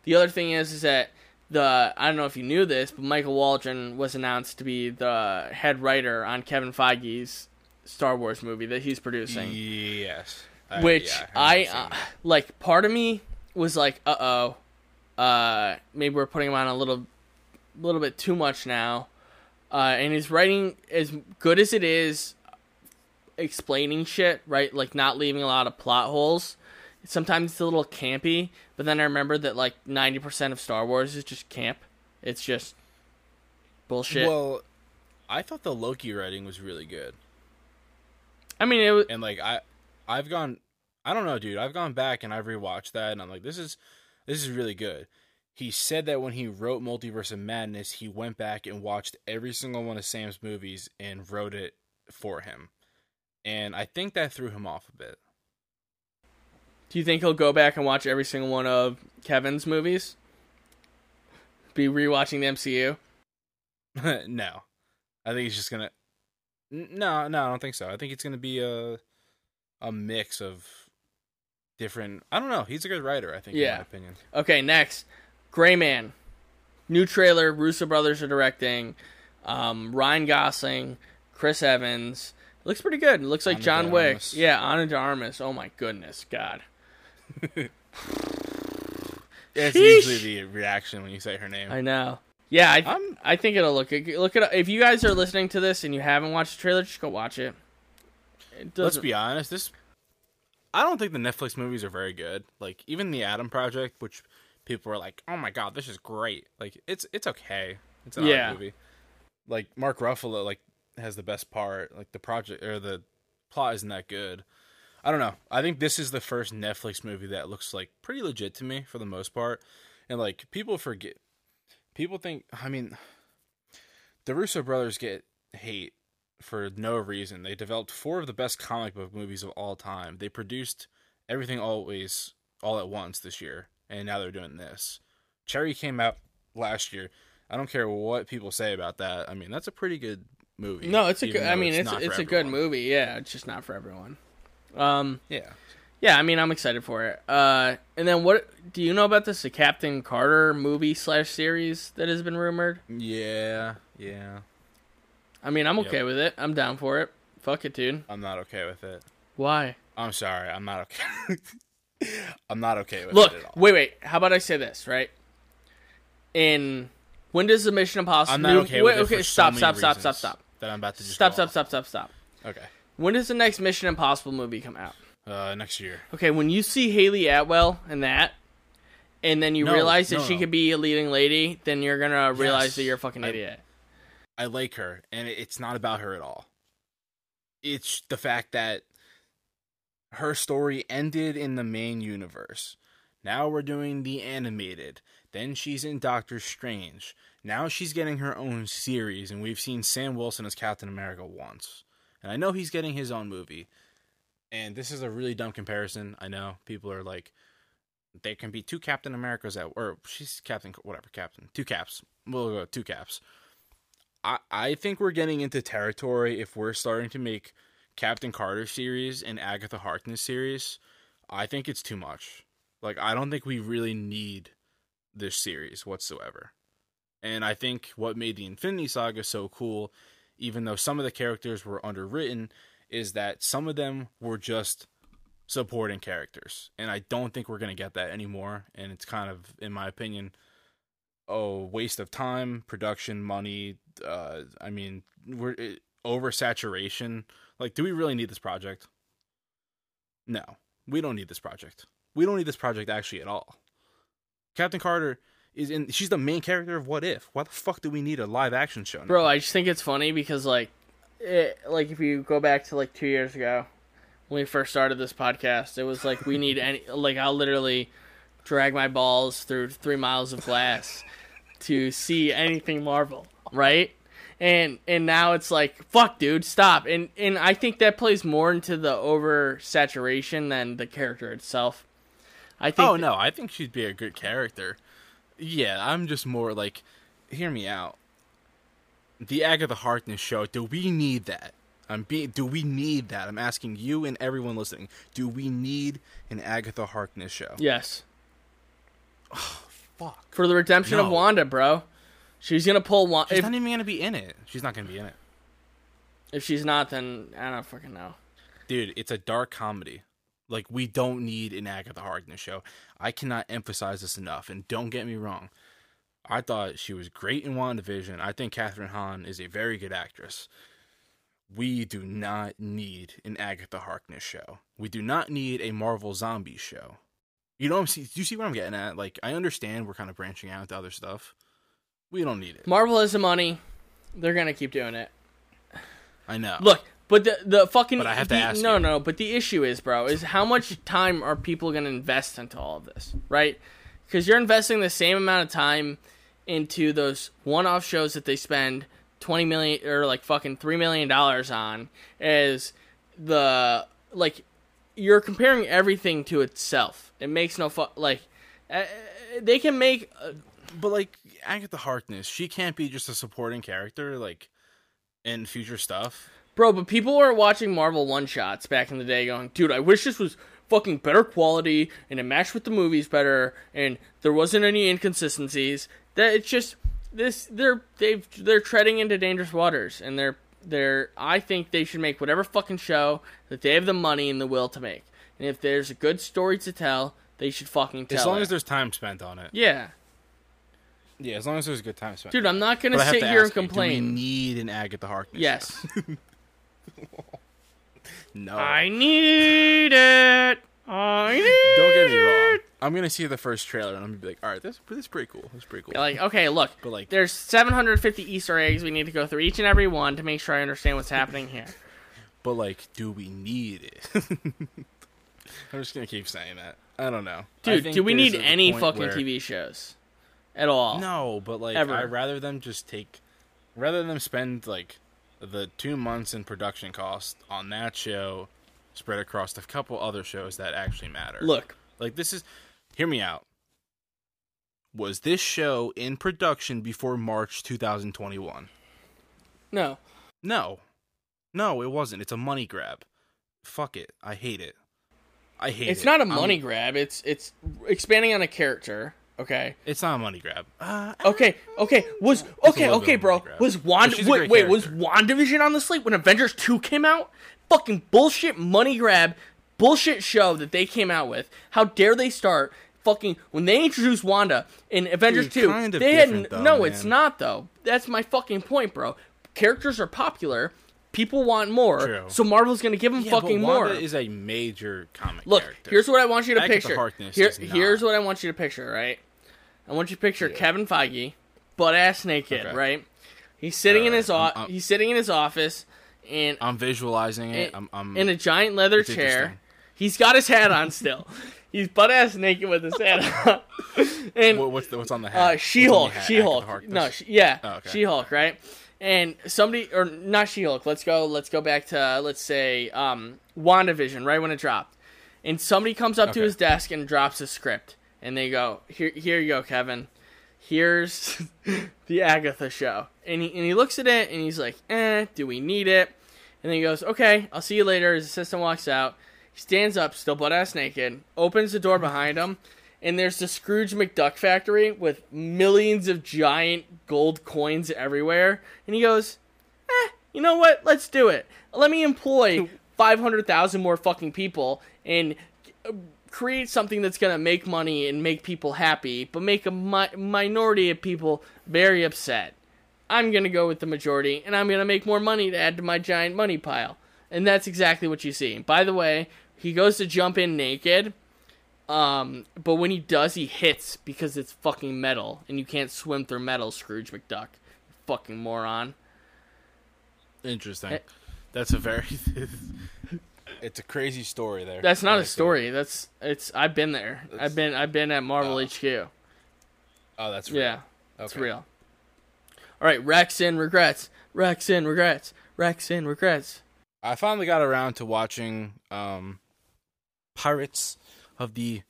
the other thing is, is that the I don't know if you knew this, but Michael Waldron was announced to be the head writer on Kevin Feige's Star Wars movie that he's producing Yes. I- which yeah, I, seeing uh, like. Part of me was like, "Uh oh, uh, maybe we're putting him on a little, little bit too much now." Uh, and his writing, as good as it is, explaining shit, right? Like not leaving a lot of plot holes. Sometimes it's a little campy, but then I remember that like ninety percent of Star Wars is just camp. It's just bullshit. Well, I thought the Loki writing was really good. I mean, it was, and like I, I've gone, I don't know, dude. I've gone back and I've rewatched that, and I'm like, this is, this is really good. He said that when he wrote Multiverse of Madness, he went back and watched every single one of Sam's movies and wrote it for him, and I think that threw him off a bit. Do you think he'll go back and watch every single one of Kevin's movies? Be rewatching the MCU? no, I think he's just gonna. No, no, I don't think so. I think it's gonna be a a mix of different. I don't know. He's a good writer. I think. Yeah. In my opinion. Okay, next, Gray Man, new trailer. Russo brothers are directing. Um, Ryan Gosling, Chris Evans. It looks pretty good. It looks like Ana John Wick. Yeah, Ana de Armas. Oh my goodness, God. It's usually the reaction when you say her name. I know. Yeah, I, th- I think it'll look look at if you guys are listening to this and you haven't watched the trailer, just go watch it. Let's be honest, this I don't think the Netflix movies are very good. Like even the Adam Project, which people were like, "Oh my god, this is great!" Like it's it's okay. It's an yeah. movie. Like Mark Ruffalo, like has the best part. Like the project or the plot isn't that good. I don't know. I think this is the first Netflix movie that looks like pretty legit to me for the most part. And like people forget people think I mean the Russo brothers get hate for no reason. They developed four of the best comic book movies of all time. They produced everything always all at once this year, and now they're doing this. Cherry came out last year. I don't care what people say about that. I mean, that's a pretty good movie. No, it's a good. I mean, it's it's, it's a good movie. Yeah, it's just not for everyone. Um, yeah. Yeah, I mean, I'm excited for it. Uh, and then what do you know about this? The Captain Carter movie slash series that has been rumored. Yeah, yeah. I mean, I'm okay yep. with it. I'm down for it. Fuck it, dude. I'm not okay with it. Why? I'm sorry. I'm not okay. I'm not okay with Look, it. Look, wait, wait. How about I say this, right? In when does the Mission Impossible? Movie I'm not okay wait, with okay, it. stop, so stop, stop, stop, stop. That I'm about to stop, stop, stop, stop, stop. Okay. When does the next Mission Impossible movie come out? Uh, next year. Okay, when you see Hayley Atwell in that, and then you no, realize that no, she no. could be a leading lady, then you're gonna realize yes. that you're a fucking idiot. I like her, and it's not about her at all. It's the fact that her story ended in the main universe. Now we're doing the animated. Then she's in Doctor Strange. Now she's getting her own series, and we've seen Sam Wilson as Captain America once. And I know he's getting his own movie. And this is a really dumb comparison. I know people are like, there can be two Captain Americas at, or she's Captain, whatever, Captain, two caps. We'll go two caps. I think we're getting into territory if we're starting to make Captain Carter series and Agatha Harkness series. I think it's too much. Like I don't think we really need this series whatsoever. And I think what made the Infinity Saga so cool even though some of the characters were underwritten, is that some of them were just supporting characters. And I don't think we're going to get that anymore. And it's kind of, in my opinion, a waste of time, production, money. Uh, I mean, we're it, oversaturation. Like, do we really need this project? No, we don't need this project. We don't need this project actually at all. Captain Carter is in she's the main character of What If. Why the fuck do we need a live action show? Now? Bro, I just think it's funny because like it, like if you go back to like 2 years ago when we first started this podcast, it was like we need any like I'll literally drag my balls through 3 miles of glass to see anything Marvel, right? And and now it's like fuck dude, stop. And and I think that plays more into the oversaturation than the character itself. I think Oh no, I think she'd be a good character. Yeah, I'm just more like, hear me out. The Agatha Harkness show. Do we need that? I'm being. Do we need that? I'm asking you and everyone listening. Do we need an Agatha Harkness show? Yes. Fuck. For the redemption no. of Wanda, bro. She's gonna pull Wanda. She's if, not even gonna be in it. She's not gonna be in it. If she's not, then I don't fucking know. Dude, it's a dark comedy. Like we don't need an Agatha Harkness show. I cannot emphasize this enough. And don't get me wrong, I thought she was great in WandaVision. I think Kathryn Hahn is a very good actress. We do not need an Agatha Harkness show. We do not need a Marvel zombie show. You know, see, do you see what I'm getting at? Like, I understand we're kind of branching out into other stuff. We don't need it. Marvel has the money. They're gonna keep doing it. I know. Look, but the the fucking But I have to the- ask no you. no. But the issue is, bro, is how much time are people gonna invest into all of this, right? Because you're investing the same amount of time into those one-off shows that they spend twenty million or like fucking three million dollars on, as the like you're comparing everything to itself. It makes no fu- like uh, they can make uh, but like Agatha Harkness, she can't be just a supporting character like in future stuff. Bro, but people were watching Marvel one shots back in the day going, dude, I wish this was fucking better quality and it matched with the movies better and there wasn't any inconsistencies. That it's just this they're they've they're treading into dangerous waters and they're they're I think they should make whatever fucking show that they have the money and the will to make. And if there's a good story to tell, they should fucking tell it. As long it. as there's time spent on it. yeah. Yeah, as long as there's a good time spent. Dude, I'm not gonna I sit to here and ask you, do complain. we need an Agatha Harkness. yes. No. I need it. I need Don't get me wrong. it. I'm gonna see the first trailer and I'm gonna be like, all right, this this is pretty cool. This is pretty cool. Like, okay, look, But, like- there's 750 Easter eggs. We need to go through each and every one to make sure I understand what's happening here. But like, do we need it? I'm just gonna keep saying that. I don't know, Dude, do we need any fucking where- TV shows at all? No, but like, Ever. I'd rather them just take, rather than spend like the two months in production cost on that show, spread across a couple other shows that actually matter. Look, like this is, hear me out. Was this show in production before March 2021? no. No. No, it wasn't. It's a money grab. Fuck it. I hate it. I hate it. It's not a I'm- money grab. It's it's expanding on a character. Okay. It's not a money grab. Uh, Okay. Okay. Was okay. Okay, bro. Was Wanda? Wait, wait. Was. WandaVision on the slate when Avengers Two came out? Fucking bullshit money grab bullshit show that they came out with. How dare they start? Fucking when they introduced Wanda in Avengers Dude, Two, kind of they had different, though, no. It's not though. That's my fucking point, bro. Characters are popular. People want more, True. so Marvel's gonna give them yeah, fucking but more. Wanda is a major comic Look, character. here's what I want you to Agatha picture. Harkness Here- is what I want you to picture, right? I want you to picture Kevin Feige, butt ass naked, Okay. right? He's sitting in his o- I'm- I'm- he's sitting in his office and I'm visualizing it. in, I'm, I'm in a giant leather chair. He's got his hat on still. He's butt ass naked with his hat on. and What- what's the, what's on the hat? uh, She-Hulk, hat? She-Hulk. No, she, yeah, Oh, okay. She Hulk, right? And somebody or not She Hulk. Let's go. Let's go back to let's say um, WandaVision, right when it dropped, and somebody comes up to his desk and drops a script, and they go, "Here, here you go, Kevin. Here's the Agatha show." And he and he looks at it and he's like, "Eh, do we need it?" And then he goes, "Okay, I'll see you later." His assistant walks out. Stands up, still butt ass naked, opens the door behind him, and there's the Scrooge McDuck factory with millions of giant gold coins everywhere. And he goes, eh, you know what? Let's do it. Let me employ 500,000 more fucking people and uh, create something that's going to make money and make people happy, but make a mi- minority of people very upset. I'm going to go with the majority, and I'm going to make more money to add to my giant money pile. And that's exactly what you see. By the way, he goes to jump in naked. Um, but when he does, he hits because it's fucking metal, and you can't swim through metal, Scrooge McDuck. Fucking moron. Interesting. Eh. That's a very. it's a crazy story there. That's not a it. story. That's it's. I've been there. That's- I've been. I've been at Marvel Oh. HQ. Oh, that's real. Yeah, Okay. real. All right, Rex in regrets. Rex in regrets. Rex in regrets. I finally got around to watching um, Pirates of the.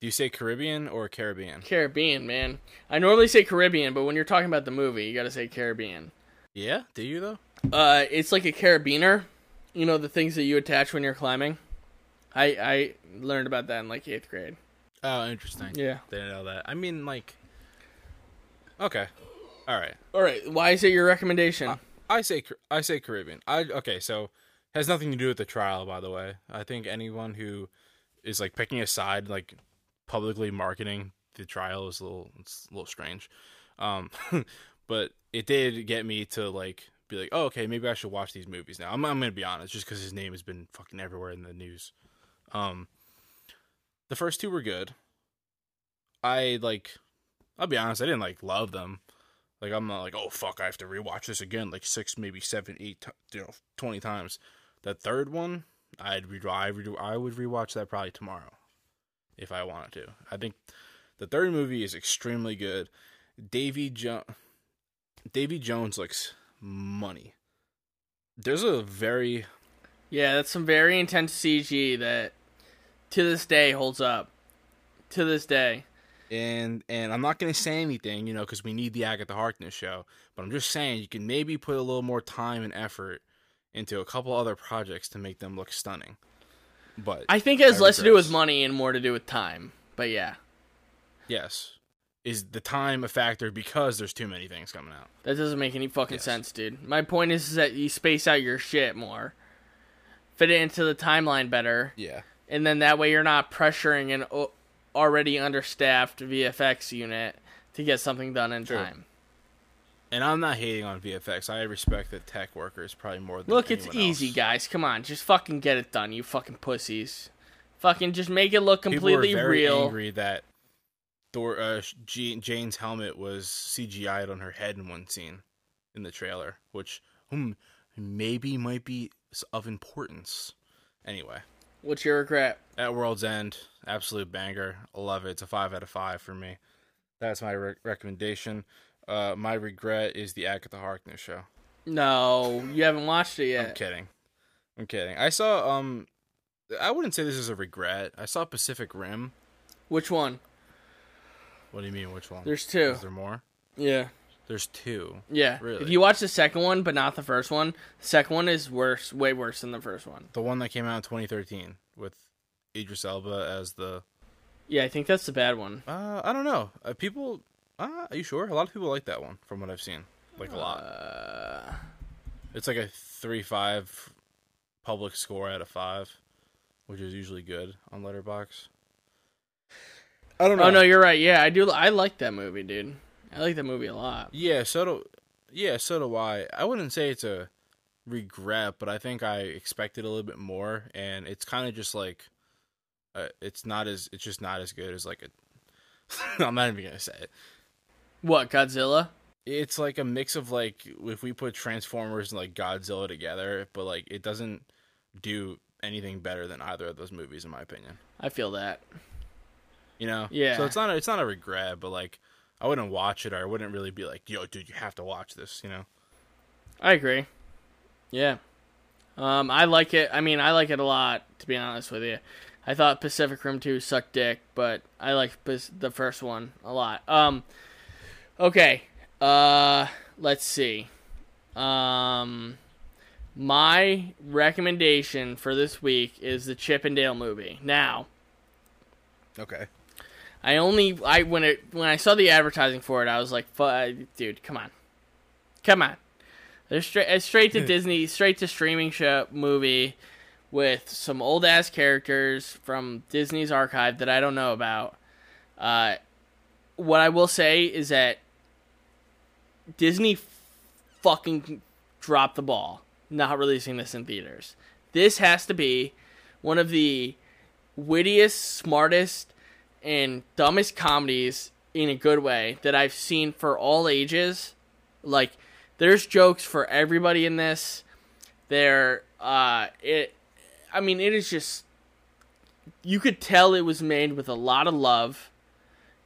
Do you say Caribbean or Caribbean? Caribbean, man. I normally say Caribbean, but when you're talking about the movie, you got to say Caribbean. Yeah, do you though? Uh, it's like a carabiner. You know the things that you attach when you're climbing. I I learned about that in like eighth grade. Oh, interesting. Yeah. Didn't know that. I mean, like. Okay, all right. All right. Why is it your recommendation? I say I say Caribbean. I okay, so has nothing to do with the trial, by the way. I think anyone who is like picking a side, like publicly marketing the trial, is a little it's a little strange. Um, but it did get me to like be like, oh, okay, maybe I should watch these movies now. I'm I'm gonna be honest, just because his name has been fucking everywhere in the news. Um, the first two were good. I like. I'll be honest. I didn't like love them. Like I'm not like, oh fuck, I have to rewatch this again, like six, maybe seven, eight, you know, twenty times. That third one, I'd re- I, re- I would rewatch that probably tomorrow, if I wanted to. I think the third movie is extremely good. Davy jo- Davy Jones looks money. There's a very Yeah, that's some very intense CG that to this day holds up. To this day. and and I'm not gonna say anything, you know, because we need the Agatha Harkness show. But I'm just saying you can maybe put a little more time and effort into a couple other projects to make them look stunning. But I think it has less to do with money and more to do with time. But yeah, yes, is the time a factor because there's too many things coming out? that doesn't make any fucking Yes. sense, dude. My point is, is that you space out your shit more, fit it into the timeline better, Yeah, and then that way you're not pressuring an already understaffed VFX unit to get something done in True. time. And I'm not hating on VFX. I respect the tech workers probably more than Look, it's anyone easy, guys. Come on, just fucking get it done, you fucking pussies. Fucking just make it look completely People were very real. angry that Thor, uh, Jane's helmet was CGI'd on her head in one scene in the trailer, which hmm, maybe might be of importance. Anyway, What's your regret? at World's End, absolute banger. I love it. It's a five out of five for me. That's my re- recommendation. Uh, my regret is the Agatha Harkness show. No, you haven't watched it yet. I'm kidding. I'm kidding. I saw um, I wouldn't say this is a regret. I saw Pacific Rim. Which one? What do you mean? Which one? There's two. Is there more? Yeah. There's two. Yeah. Really? If you watch the second one, but not the first one, the second one is worse, way worse than the first one. The one that came out in 2013 with Idris Elba as the. Yeah, I think that's the bad one. Uh, I don't know. Uh, people. Uh, are you sure? A lot of people like that one, from what I've seen. Like a lot. Uh, It's like a three-five public score out of five, which is usually good on Letterboxd. I don't know. oh no, you're right. Yeah, I do. I like that movie, dude. I like that movie a lot. Yeah, so do yeah, so do I. I wouldn't say it's a regret, but I think I expected a little bit more, and it's kind of just like, uh, it's not as it's just not as good as like a. I'm not even gonna say it. What Godzilla? It's like a mix of like if we put Transformers and like Godzilla together, but like it doesn't do anything better than either of those movies, in my opinion. I feel that. You know? Yeah. So it's not a, it's not a regret, but like I wouldn't watch it, or I wouldn't really be like, yo, dude, you have to watch this. You know? I agree. Yeah. Um, I like it. I mean, I like it a lot. To be honest with you, I thought Pacific Rim Two sucked dick, but I like the first one a lot. Um, okay. Uh, let's see. Um, my recommendation for this week is the Chip and Dale movie. Now, Okay. I only I when it when I saw the advertising for it, I was like, "Dude, come on, come on!" They're straight straight to Disney, straight to streaming show movie with some old ass characters from Disney's archive that I don't know about. Uh, what I will say is that Disney fucking dropped the ball not releasing this in theaters. This has to be one of the wittiest, smartest, and dumbest comedies in a good way that I've seen for all ages. Like, there's jokes for everybody in this. There, uh, it, I mean, it is just, you could tell it was made with a lot of love,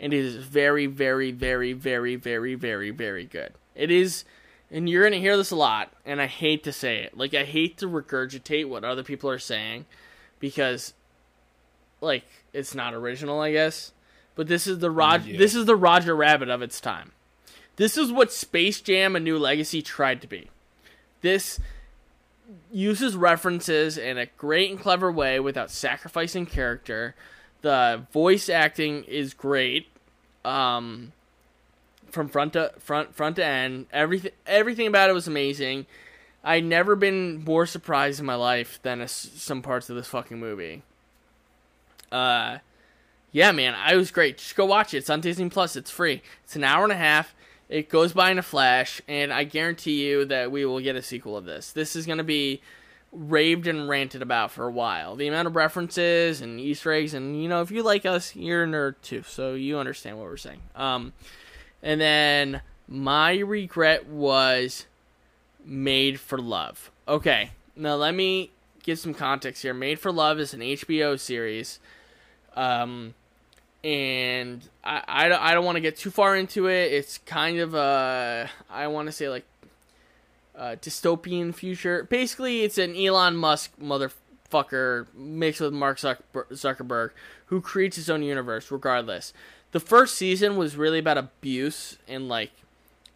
it is very, very, very, very, very, very, very good. It is, and you're gonna hear this a lot, and I hate to say it. Like, I hate to regurgitate what other people are saying, because like it's not original, I guess. But this is the Rod Yeah. this is the Roger Rabbit of its time. This is what Space Jam: A New Legacy tried to be. This uses references in a great and clever way without sacrificing character. The voice acting is great. Um from front to front front to end. Everything everything about it was amazing. I'd never been more surprised in my life than a some parts of this fucking movie. Uh, yeah, man, I was great. Just go watch it. It's on Disney Plus. It's free. It's an hour and a half. It goes by in a flash, and I guarantee you that we will get a sequel of this. This is going to be raved and ranted about for a while. The amount of references and Easter eggs, and you know, if you like us, you're a nerd too, so you understand what we're saying. Um, and then My regret was Made for Love. Okay, now let me give some context here. Made for Love is an HBO series. Um, and I, I, I don't want to get too far into it. It's kind of a, I want to say like a dystopian future. Basically, it's an Elon Musk motherfucker mixed with Mark Zuckerberg who creates his own universe regardless. The first season was really about abuse and like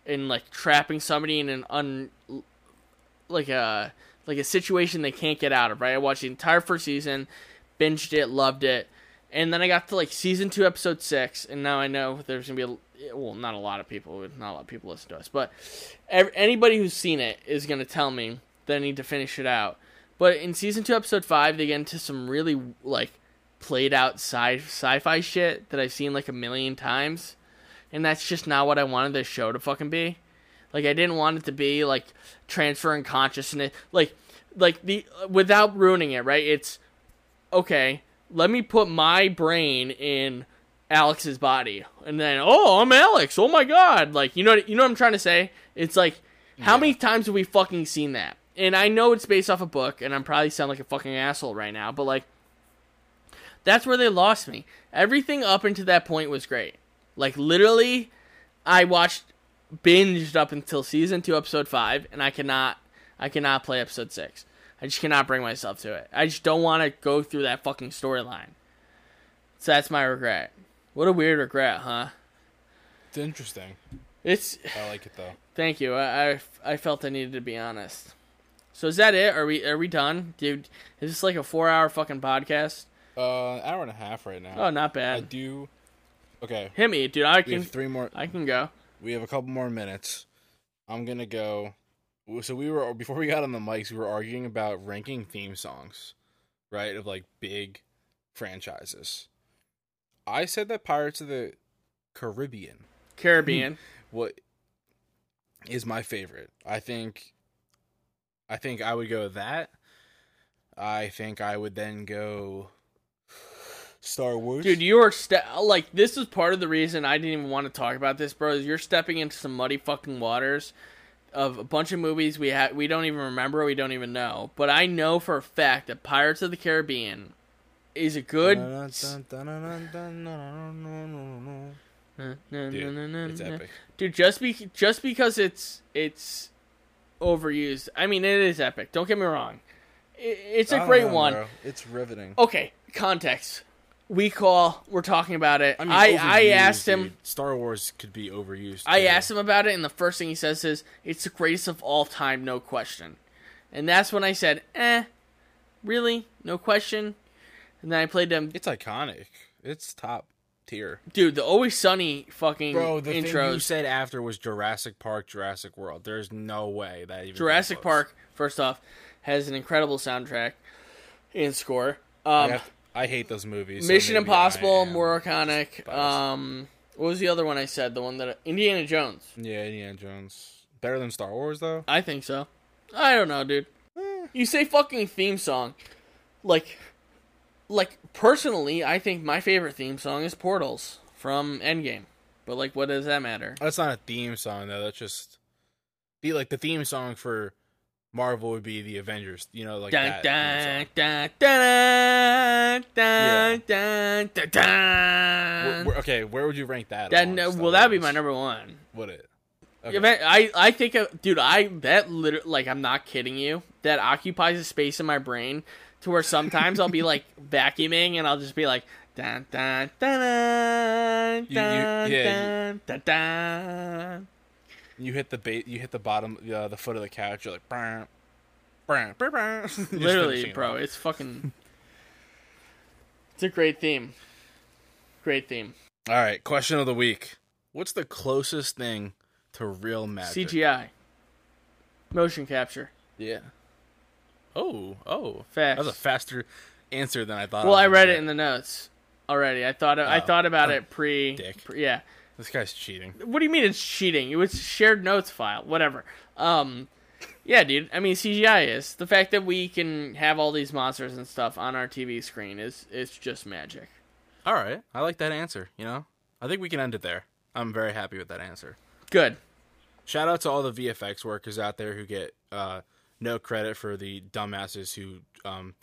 and like trapping somebody in an un like a like a situation they can't get out of, right? I watched the entire first season, binged it, loved it. And then I got to like season 2 episode 6 and now I know there's to be a well, not a lot of people, not a lot of people listen to us, but ev- anybody who's seen it is to tell me that I need to finish it out. But in season 2 episode 5 they get into some really like played out sci sci-fi shit that I've seen like a million times, and that's just not what I wanted this show to fucking be. Like I didn't want it to be like transferring consciousness, like like the without ruining it. Right? It's okay. Let me put my brain in Alex's body, and then oh, I'm Alex. Oh my god! Like you know you know what I'm trying to say? It's like how many times have we fucking seen that? And I know it's based off a book, and I'm probably sound like a fucking asshole right now, but like that's where they lost me. Everything up until that point was great. Like literally, I watched binged up until season two, episode five, and I cannot, I cannot play episode six. I just cannot bring myself to it. I just don't want to go through that fucking storyline. So that's my regret. What a weird regret, huh? It's interesting. It's I like it though. thank you. I, I, I felt I needed to be honest. So is that it? Are we are we done, dude? Is this like a four hour fucking podcast? Uh, hour and a half right now. Oh, not bad. I do. Okay, Hit me, dude. I we can have three more. I can go. We have a couple more minutes. I'm gonna go. So we were before we got on the mics, we were arguing about ranking theme songs, right? Of like big franchises. I said that Pirates of the Caribbean Caribbean. Hmm. what is my favorite. I think I think I would go with that. I think I would then go Star Wars. Dude, you are ste- like this is part of the reason I didn't even want to talk about this, bro. Is you're stepping into some muddy fucking waters of a bunch of movies we ha- we don't even remember, we don't even know. But I know for a fact that Pirates of the Caribbean is a good. Dude, it's epic. Dude, just be just because it's it's overused. I mean, it is epic. Don't get me wrong. I- It's a great know, one. bro. It's riveting. Okay, context. We call. We're talking about it. I I mean, I, overused, asked him. dude. Star Wars could be overused. I too. asked him about it, and the first thing he says is, "It's the greatest of all time, no question." And that's when I said, "Eh, really, no question." And then I played them, It's iconic. It's top tier. dude. The Always Sunny fucking Bro, the thing you said after was Jurassic Park, Jurassic World. There's no way that even Jurassic. Park, first off, has an incredible soundtrack and score. I, Um, have- I hate those movies. Mission maybe Impossible, more iconic. Um, what was the other one I said? The one that Indiana Jones. Yeah, Indiana Jones. Better than Star Wars though. I think so. I don't know, dude. You say fucking theme song. Like like personally, I think my favorite theme song is Portals from Endgame. But like what does that matter? That's not a theme song though. That's just the like the theme song for Marvel would be the Avengers. You know, like Dun, that. dun, dun, dun, dun, dun, dun, dun. Where- where- okay, where would you rank that? That no, well, that'd be my number one. Would it? Man, I I think of, dude, I that literally like I'm not kidding you. That occupies a space in my brain to where sometimes I'll be like vacuuming and I'll just be like dun dun dun dun You- you- dun yeah, dun dun dun. You hit the bait. You hit the bottom, uh, the foot of the couch. You're like, brr, brr, brr, brr. Literally, finishing it bro, it's fucking. It's a great theme. Great theme. All right, question of the week. What's the closest thing to real magic? CGI. Motion capture. Yeah. Oh, oh. fast. That was a faster answer than I thought. Well, was I read it in the notes already. I thought I Oh. thought about it pre, Dick. pre. Yeah. This guy's cheating. What do you mean it's cheating? It was shared notes file, whatever. Um, yeah, dude. I mean, CGI is the fact that we can have all these monsters and stuff on our TV screen is it's just magic. All right, I like that answer. You know, I think we can end it there. I'm very happy with that answer. Good. shout out to all the VFX workers out there who get uh, no credit for the dumbasses who um,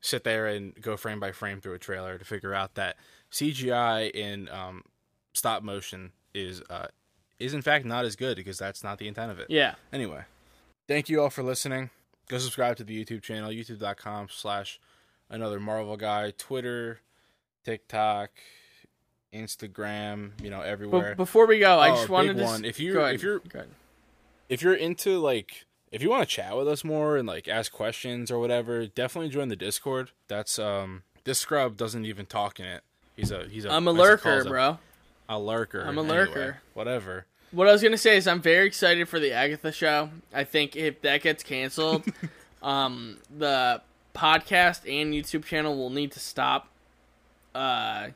sit there and go frame by frame through a trailer to figure out that CGI in um, stop motion is uh, is in fact not as good because that's not the intent of it. Yeah. Anyway, thank you all for listening. Go subscribe to the YouTube channel, youtube.com slash another Marvel guy, Twitter, TikTok, Instagram, you know, everywhere. But before we go, I Oh, just wanted to. one. If you- if you're- if you're into like if you want to chat with us more and like ask questions or whatever, definitely join the Discord. That's um this scrub doesn't even talk in it. He's a he's a I'm a lurker, bro. A lurker. I'm a Anyway, lurker. whatever. What I was gonna say is I'm very excited for the Agatha show. I think if that gets canceled, um, the podcast and YouTube channel will need to stop. Uh,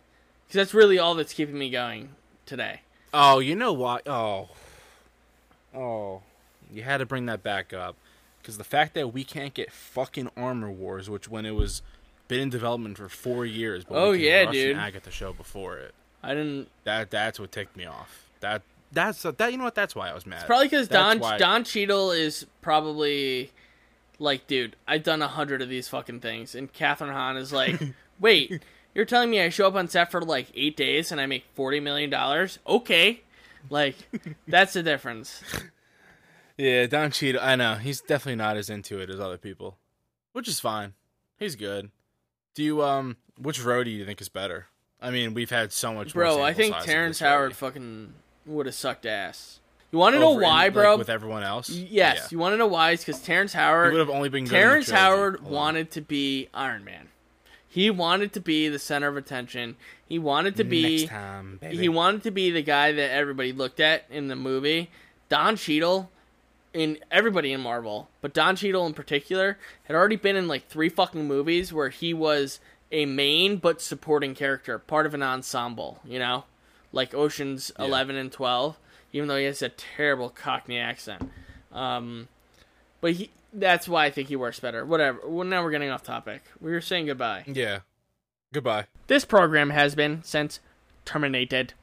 because that's really all that's keeping me going today. Oh, you know what? Oh, oh, you had to bring that back up because the fact that we can't get fucking Armor Wars, which when it was been in development for four years, but Oh, yeah, rush dude. Agatha show before it. I didn't. That that's what ticked me off. That that's that. You know what? That's why I was mad. It's Probably because Don why- Don Cheadle is probably like, dude, I've done a hundred of these fucking things, and Kathryn Hahn is like, wait, you're telling me I show up on set for like eight days and I make forty million dollars? Okay, like that's the difference. Yeah, Don Cheadle. I know he's definitely not as into it as other people, which is fine. He's good. Do you um? Which road do you think is better? I mean, we've had so much. Bro, I think Terrence. Howard fucking would have sucked ass. You want to know in- why, like, bro? with everyone else. yes. Yeah. You want to know why? It's because Terrence Howard. would have only been good Terrence Howard alone. wanted to be Iron Man. He wanted to be the center of attention. He wanted to be. next time. He wanted to be the guy that everybody looked at in the movie. Don Cheadle, in everybody in Marvel, but Don Cheadle in particular, had already been in like three fucking movies where he was a main but supporting character, part of an ensemble. You know, like Ocean's Yeah. Eleven and Twelve. Even though he has a terrible Cockney accent, um, but he. That's why I think he works better. Whatever. Well, now we're getting off topic. We were saying goodbye. yeah. Goodbye. This program has been since terminated.